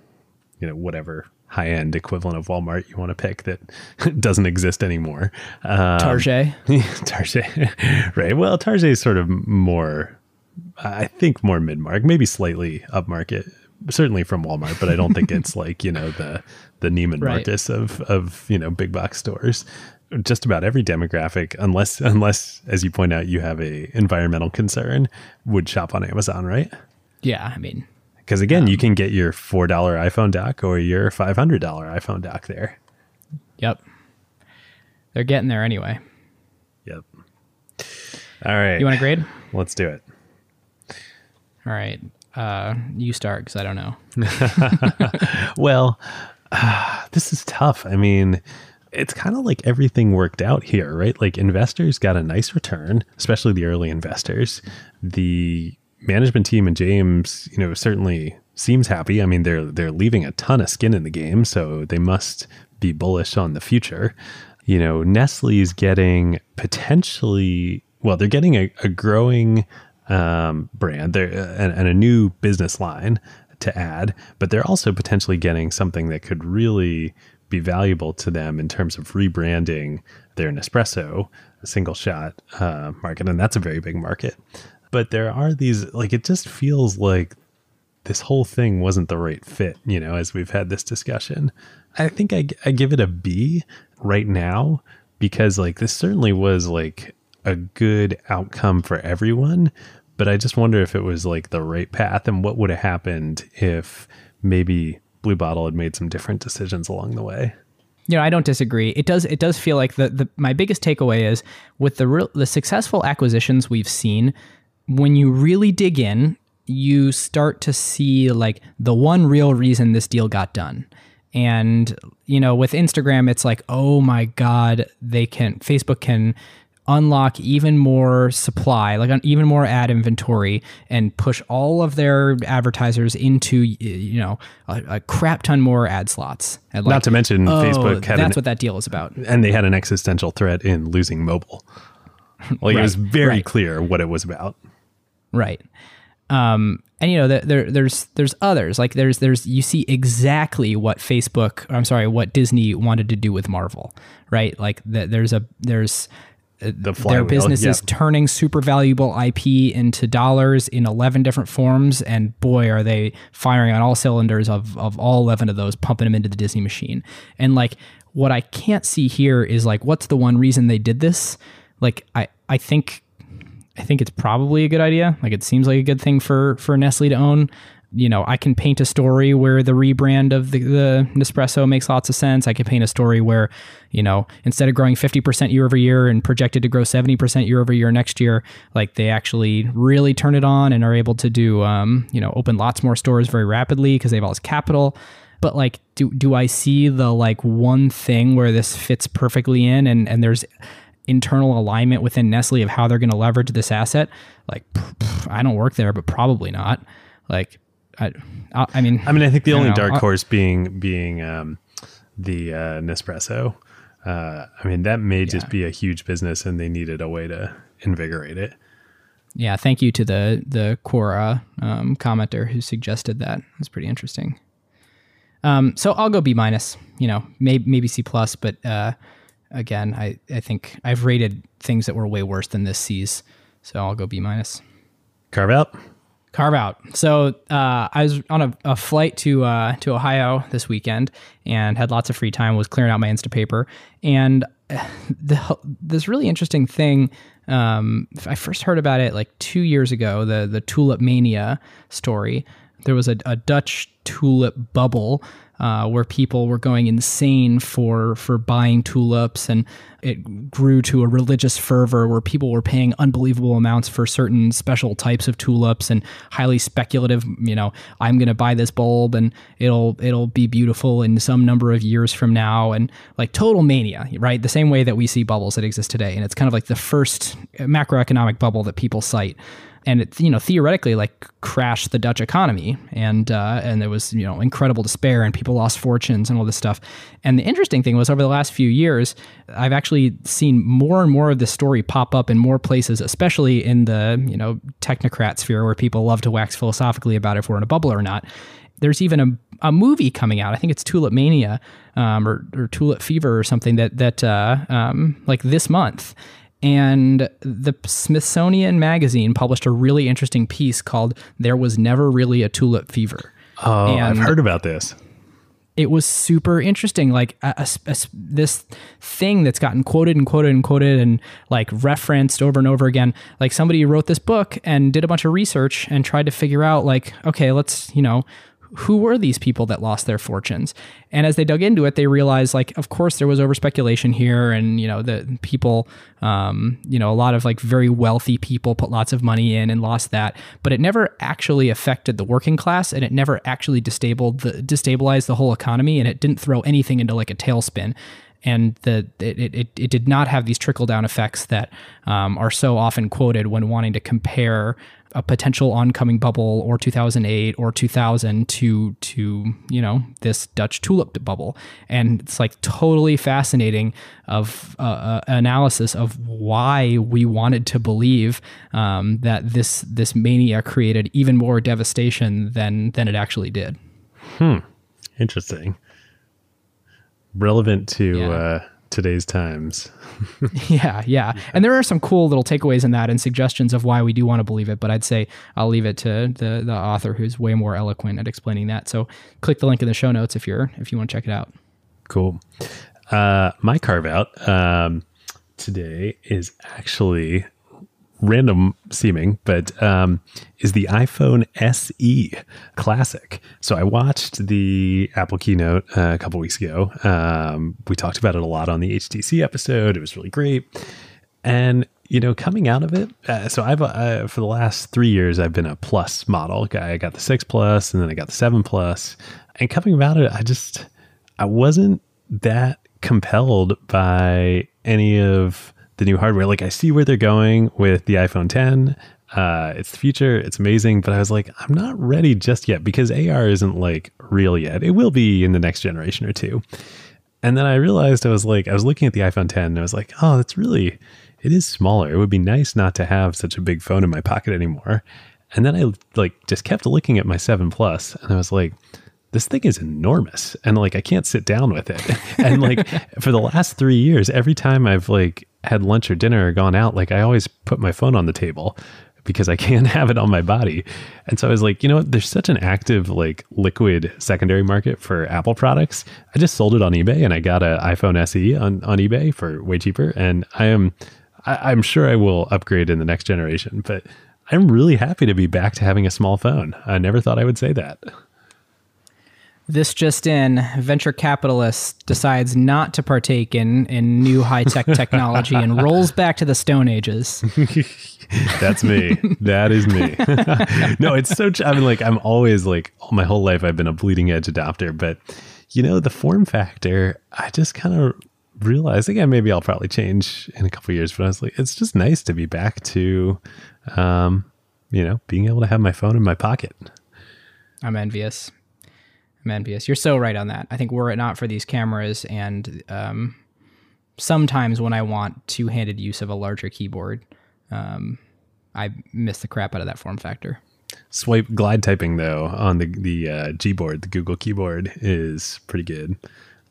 you know, whatever high end equivalent of Walmart you want to pick that doesn't exist anymore. Um, Target. Target. right. Well, Target is sort of more I think more mid market, maybe slightly upmarket, certainly from Walmart, but I don't think it's like you know the the Neiman right. Marcus of of you know big box stores. Just about every demographic, unless unless as you point out, you have a environmental concern, would shop on Amazon, right? Yeah, I mean, because again, um, you can get your four dollar iPhone dock or your five hundred dollar iPhone dock there. Yep, they're getting there anyway. Yep. All right, you want to grade? Let's do it. All right. Uh, you start because I don't know. well, uh, this is tough. I mean, it's kind of like everything worked out here, right? Like investors got a nice return, especially the early investors. The management team and James, you know, certainly seems happy. I mean, they're they're leaving a ton of skin in the game, so they must be bullish on the future. You know, Nestle is getting potentially well, they're getting a, a growing um, brand there and, and a new business line to add, but they're also potentially getting something that could really be valuable to them in terms of rebranding their Nespresso single shot uh, market, and that's a very big market. But there are these like it just feels like this whole thing wasn't the right fit, you know, as we've had this discussion. I think I, I give it a B right now because like this certainly was like a good outcome for everyone, but I just wonder if it was like the right path and what would have happened if maybe Blue Bottle had made some different decisions along the way. You know, I don't disagree. It does. It does feel like the, the my biggest takeaway is with the real, the successful acquisitions we've seen. When you really dig in, you start to see like the one real reason this deal got done. And you know, with Instagram, it's like, oh my god, they can Facebook can unlock even more supply, like even more ad inventory, and push all of their advertisers into you know a, a crap ton more ad slots. Like, Not to mention, oh, Facebook had that's an, what that deal is about, and they had an existential threat in losing mobile. Like right, it was very right. clear what it was about. Right. Um, and you know there there's there's others like there's there's you see exactly what Facebook I'm sorry what Disney wanted to do with Marvel right like the, there's a there's Uh, the their business is turning super valuable IP into dollars in 11 different forms. And boy, are they firing on all cylinders of, of all 11 of those, pumping them into the Disney machine. And like, what I can't see here is like, what's the one reason they did this? Like, I, I think, I think it's probably a good idea. Like, it seems like a good thing for, for Nestle to own you know, I can paint a story where the rebrand of the, the Nespresso makes lots of sense. I can paint a story where, you know, instead of growing 50% year over year and projected to grow 70% year over year next year, like they actually really turn it on and are able to do, um, you know, open lots more stores very rapidly because they have all this capital. But like, do, do I see the like one thing where this fits perfectly in and, and there's internal alignment within Nestle of how they're going to leverage this asset? Like, I don't work there, but probably not. Like, I, I mean, I mean, I think the I only know. dark horse being being um, the uh, Nespresso. Uh, I mean, that may yeah. just be a huge business, and they needed a way to invigorate it. Yeah, thank you to the the Quora um, commenter who suggested that. It's pretty interesting. Um, so I'll go B minus. You know, maybe maybe C plus, but uh, again, I I think I've rated things that were way worse than this C's, so I'll go B minus. Carve out. Carve out. So uh, I was on a, a flight to uh, to Ohio this weekend and had lots of free time. Was clearing out my Instapaper and the, this really interesting thing. Um, I first heard about it like two years ago. The the tulip mania story. There was a, a Dutch tulip bubble uh, where people were going insane for for buying tulips, and it grew to a religious fervor where people were paying unbelievable amounts for certain special types of tulips and highly speculative. You know, I'm going to buy this bulb and it'll it'll be beautiful in some number of years from now, and like total mania, right? The same way that we see bubbles that exist today, and it's kind of like the first macroeconomic bubble that people cite and it you know theoretically like crashed the Dutch economy and uh, and there was you know incredible despair and people lost fortunes and all this stuff. And the interesting thing was over the last few years, I've actually seen more and more of this story pop up in more places, especially in the you know technocrat sphere where people love to wax philosophically about if we're in a bubble or not. There's even a, a movie coming out. I think it's Tulip Mania um, or, or Tulip Fever or something that that uh, um, like this month and the Smithsonian Magazine published a really interesting piece called There Was Never Really a Tulip Fever. Oh, and I've heard about this. It was super interesting. Like a, a, a, this thing that's gotten quoted and quoted and quoted and like referenced over and over again. Like somebody wrote this book and did a bunch of research and tried to figure out, like, okay, let's, you know, who were these people that lost their fortunes? And as they dug into it, they realized, like, of course, there was over speculation here, and you know, the people, um, you know, a lot of like very wealthy people put lots of money in and lost that, but it never actually affected the working class, and it never actually destabilized the destabilized the whole economy, and it didn't throw anything into like a tailspin. And the it, it, it did not have these trickle down effects that um, are so often quoted when wanting to compare a potential oncoming bubble or 2008 or 2000 to to you know this Dutch tulip bubble, and it's like totally fascinating of uh, uh, analysis of why we wanted to believe um, that this this mania created even more devastation than than it actually did. Hmm. Interesting. Relevant to yeah. uh, today's times. yeah, yeah. And there are some cool little takeaways in that and suggestions of why we do want to believe it, but I'd say I'll leave it to the the author who's way more eloquent at explaining that. So click the link in the show notes if you're if you want to check it out. Cool. Uh, my carve out um, today is actually random seeming, but um, is the iPhone SE Classic. So I watched the Apple keynote uh, a couple weeks ago. Um, we talked about it a lot on the HTC episode. It was really great. And you know, coming out of it, uh, so I've uh, for the last three years I've been a plus model guy. I got the six plus, and then I got the seven plus. And coming about it, I just I wasn't that compelled by any of the new hardware. Like I see where they're going with the iPhone 10. Uh, it's the future. It's amazing. But I was like, I'm not ready just yet because AR isn't like real yet. It will be in the next generation or two. And then I realized I was like, I was looking at the iPhone 10 and I was like, oh, that's really, it is smaller. It would be nice not to have such a big phone in my pocket anymore. And then I like just kept looking at my 7 Plus and I was like, this thing is enormous and like I can't sit down with it. And like for the last 3 years every time I've like had lunch or dinner or gone out, like I always put my phone on the table because I can't have it on my body. And so I was like, you know? There's such an active, like liquid secondary market for Apple products. I just sold it on eBay and I got an iPhone SE on, on eBay for way cheaper. And I am, I, I'm sure I will upgrade in the next generation, but I'm really happy to be back to having a small phone. I never thought I would say that. This just in, venture capitalist decides not to partake in, in new high tech technology and rolls back to the Stone Ages. That's me. That is me. no, it's so. I mean, like I'm always like all my whole life I've been a bleeding edge adopter, but you know the form factor. I just kind of realized again. Maybe I'll probably change in a couple years, but I was like, it's just nice to be back to, um, you know, being able to have my phone in my pocket. I'm envious. Manvius. You're so right on that. I think were it not for these cameras and um, sometimes when I want two-handed use of a larger keyboard, um, I miss the crap out of that form factor. Swipe glide typing though on the the uh, Gboard, the Google keyboard is pretty good.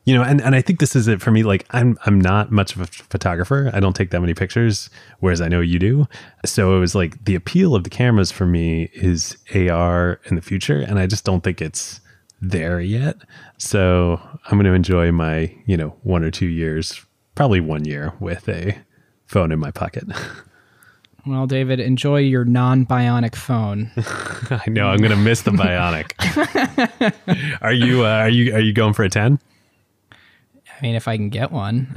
You know, and, and I think this is it for me. Like I'm I'm not much of a photographer. I don't take that many pictures, whereas I know you do. So it was like the appeal of the cameras for me is AR in the future, and I just don't think it's there yet. So I'm going to enjoy my, you know, one or two years, probably one year with a phone in my pocket. Well, David, enjoy your non-bionic phone. I know I'm going to miss the bionic. are you uh, are you are you going for a 10? I mean, if I can get one,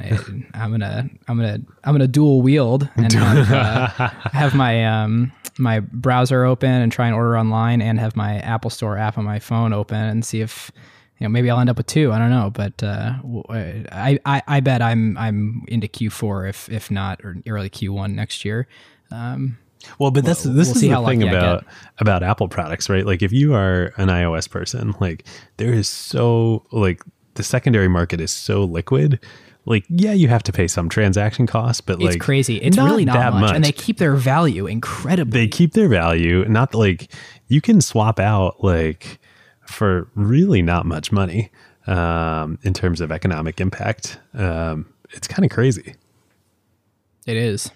I, am gonna, I'm gonna, I'm gonna dual wield and have, uh, have my um, my browser open and try and order online, and have my Apple Store app on my phone open and see if you know maybe I'll end up with two. I don't know, but uh, I, I I bet I'm I'm into Q4 if if not or early Q1 next year. Um, well, but that's we'll, this we'll is the thing about about Apple products, right? Like if you are an iOS person, like there is so like the secondary market is so liquid like yeah you have to pay some transaction costs but like it's crazy. It's not really not that much. much. and they keep their value incredibly. They keep their value not like you can swap out like for really not much money um, in terms of economic impact. Um, it's kind of crazy. It is.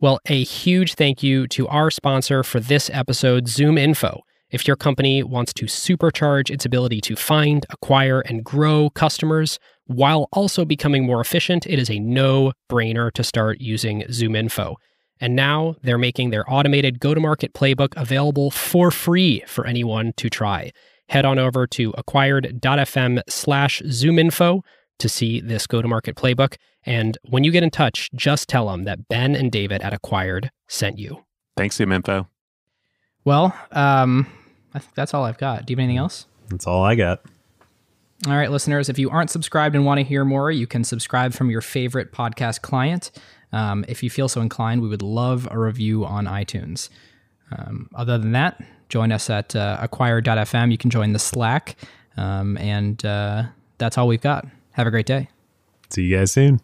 Well a huge thank you to our sponsor for this episode ZoomInfo if your company wants to supercharge its ability to find, acquire, and grow customers while also becoming more efficient, it is a no brainer to start using ZoomInfo. And now they're making their automated go to market playbook available for free for anyone to try. Head on over to acquired.fm slash zoominfo to see this go to market playbook. And when you get in touch, just tell them that Ben and David at Acquired sent you. Thanks, ZoomInfo. Well, um, I think that's all I've got. Do you have anything else? That's all I got. All right, listeners, if you aren't subscribed and want to hear more, you can subscribe from your favorite podcast client. Um, if you feel so inclined, we would love a review on iTunes. Um, other than that, join us at uh, acquired.fm. You can join the Slack. Um, and uh, that's all we've got. Have a great day. See you guys soon.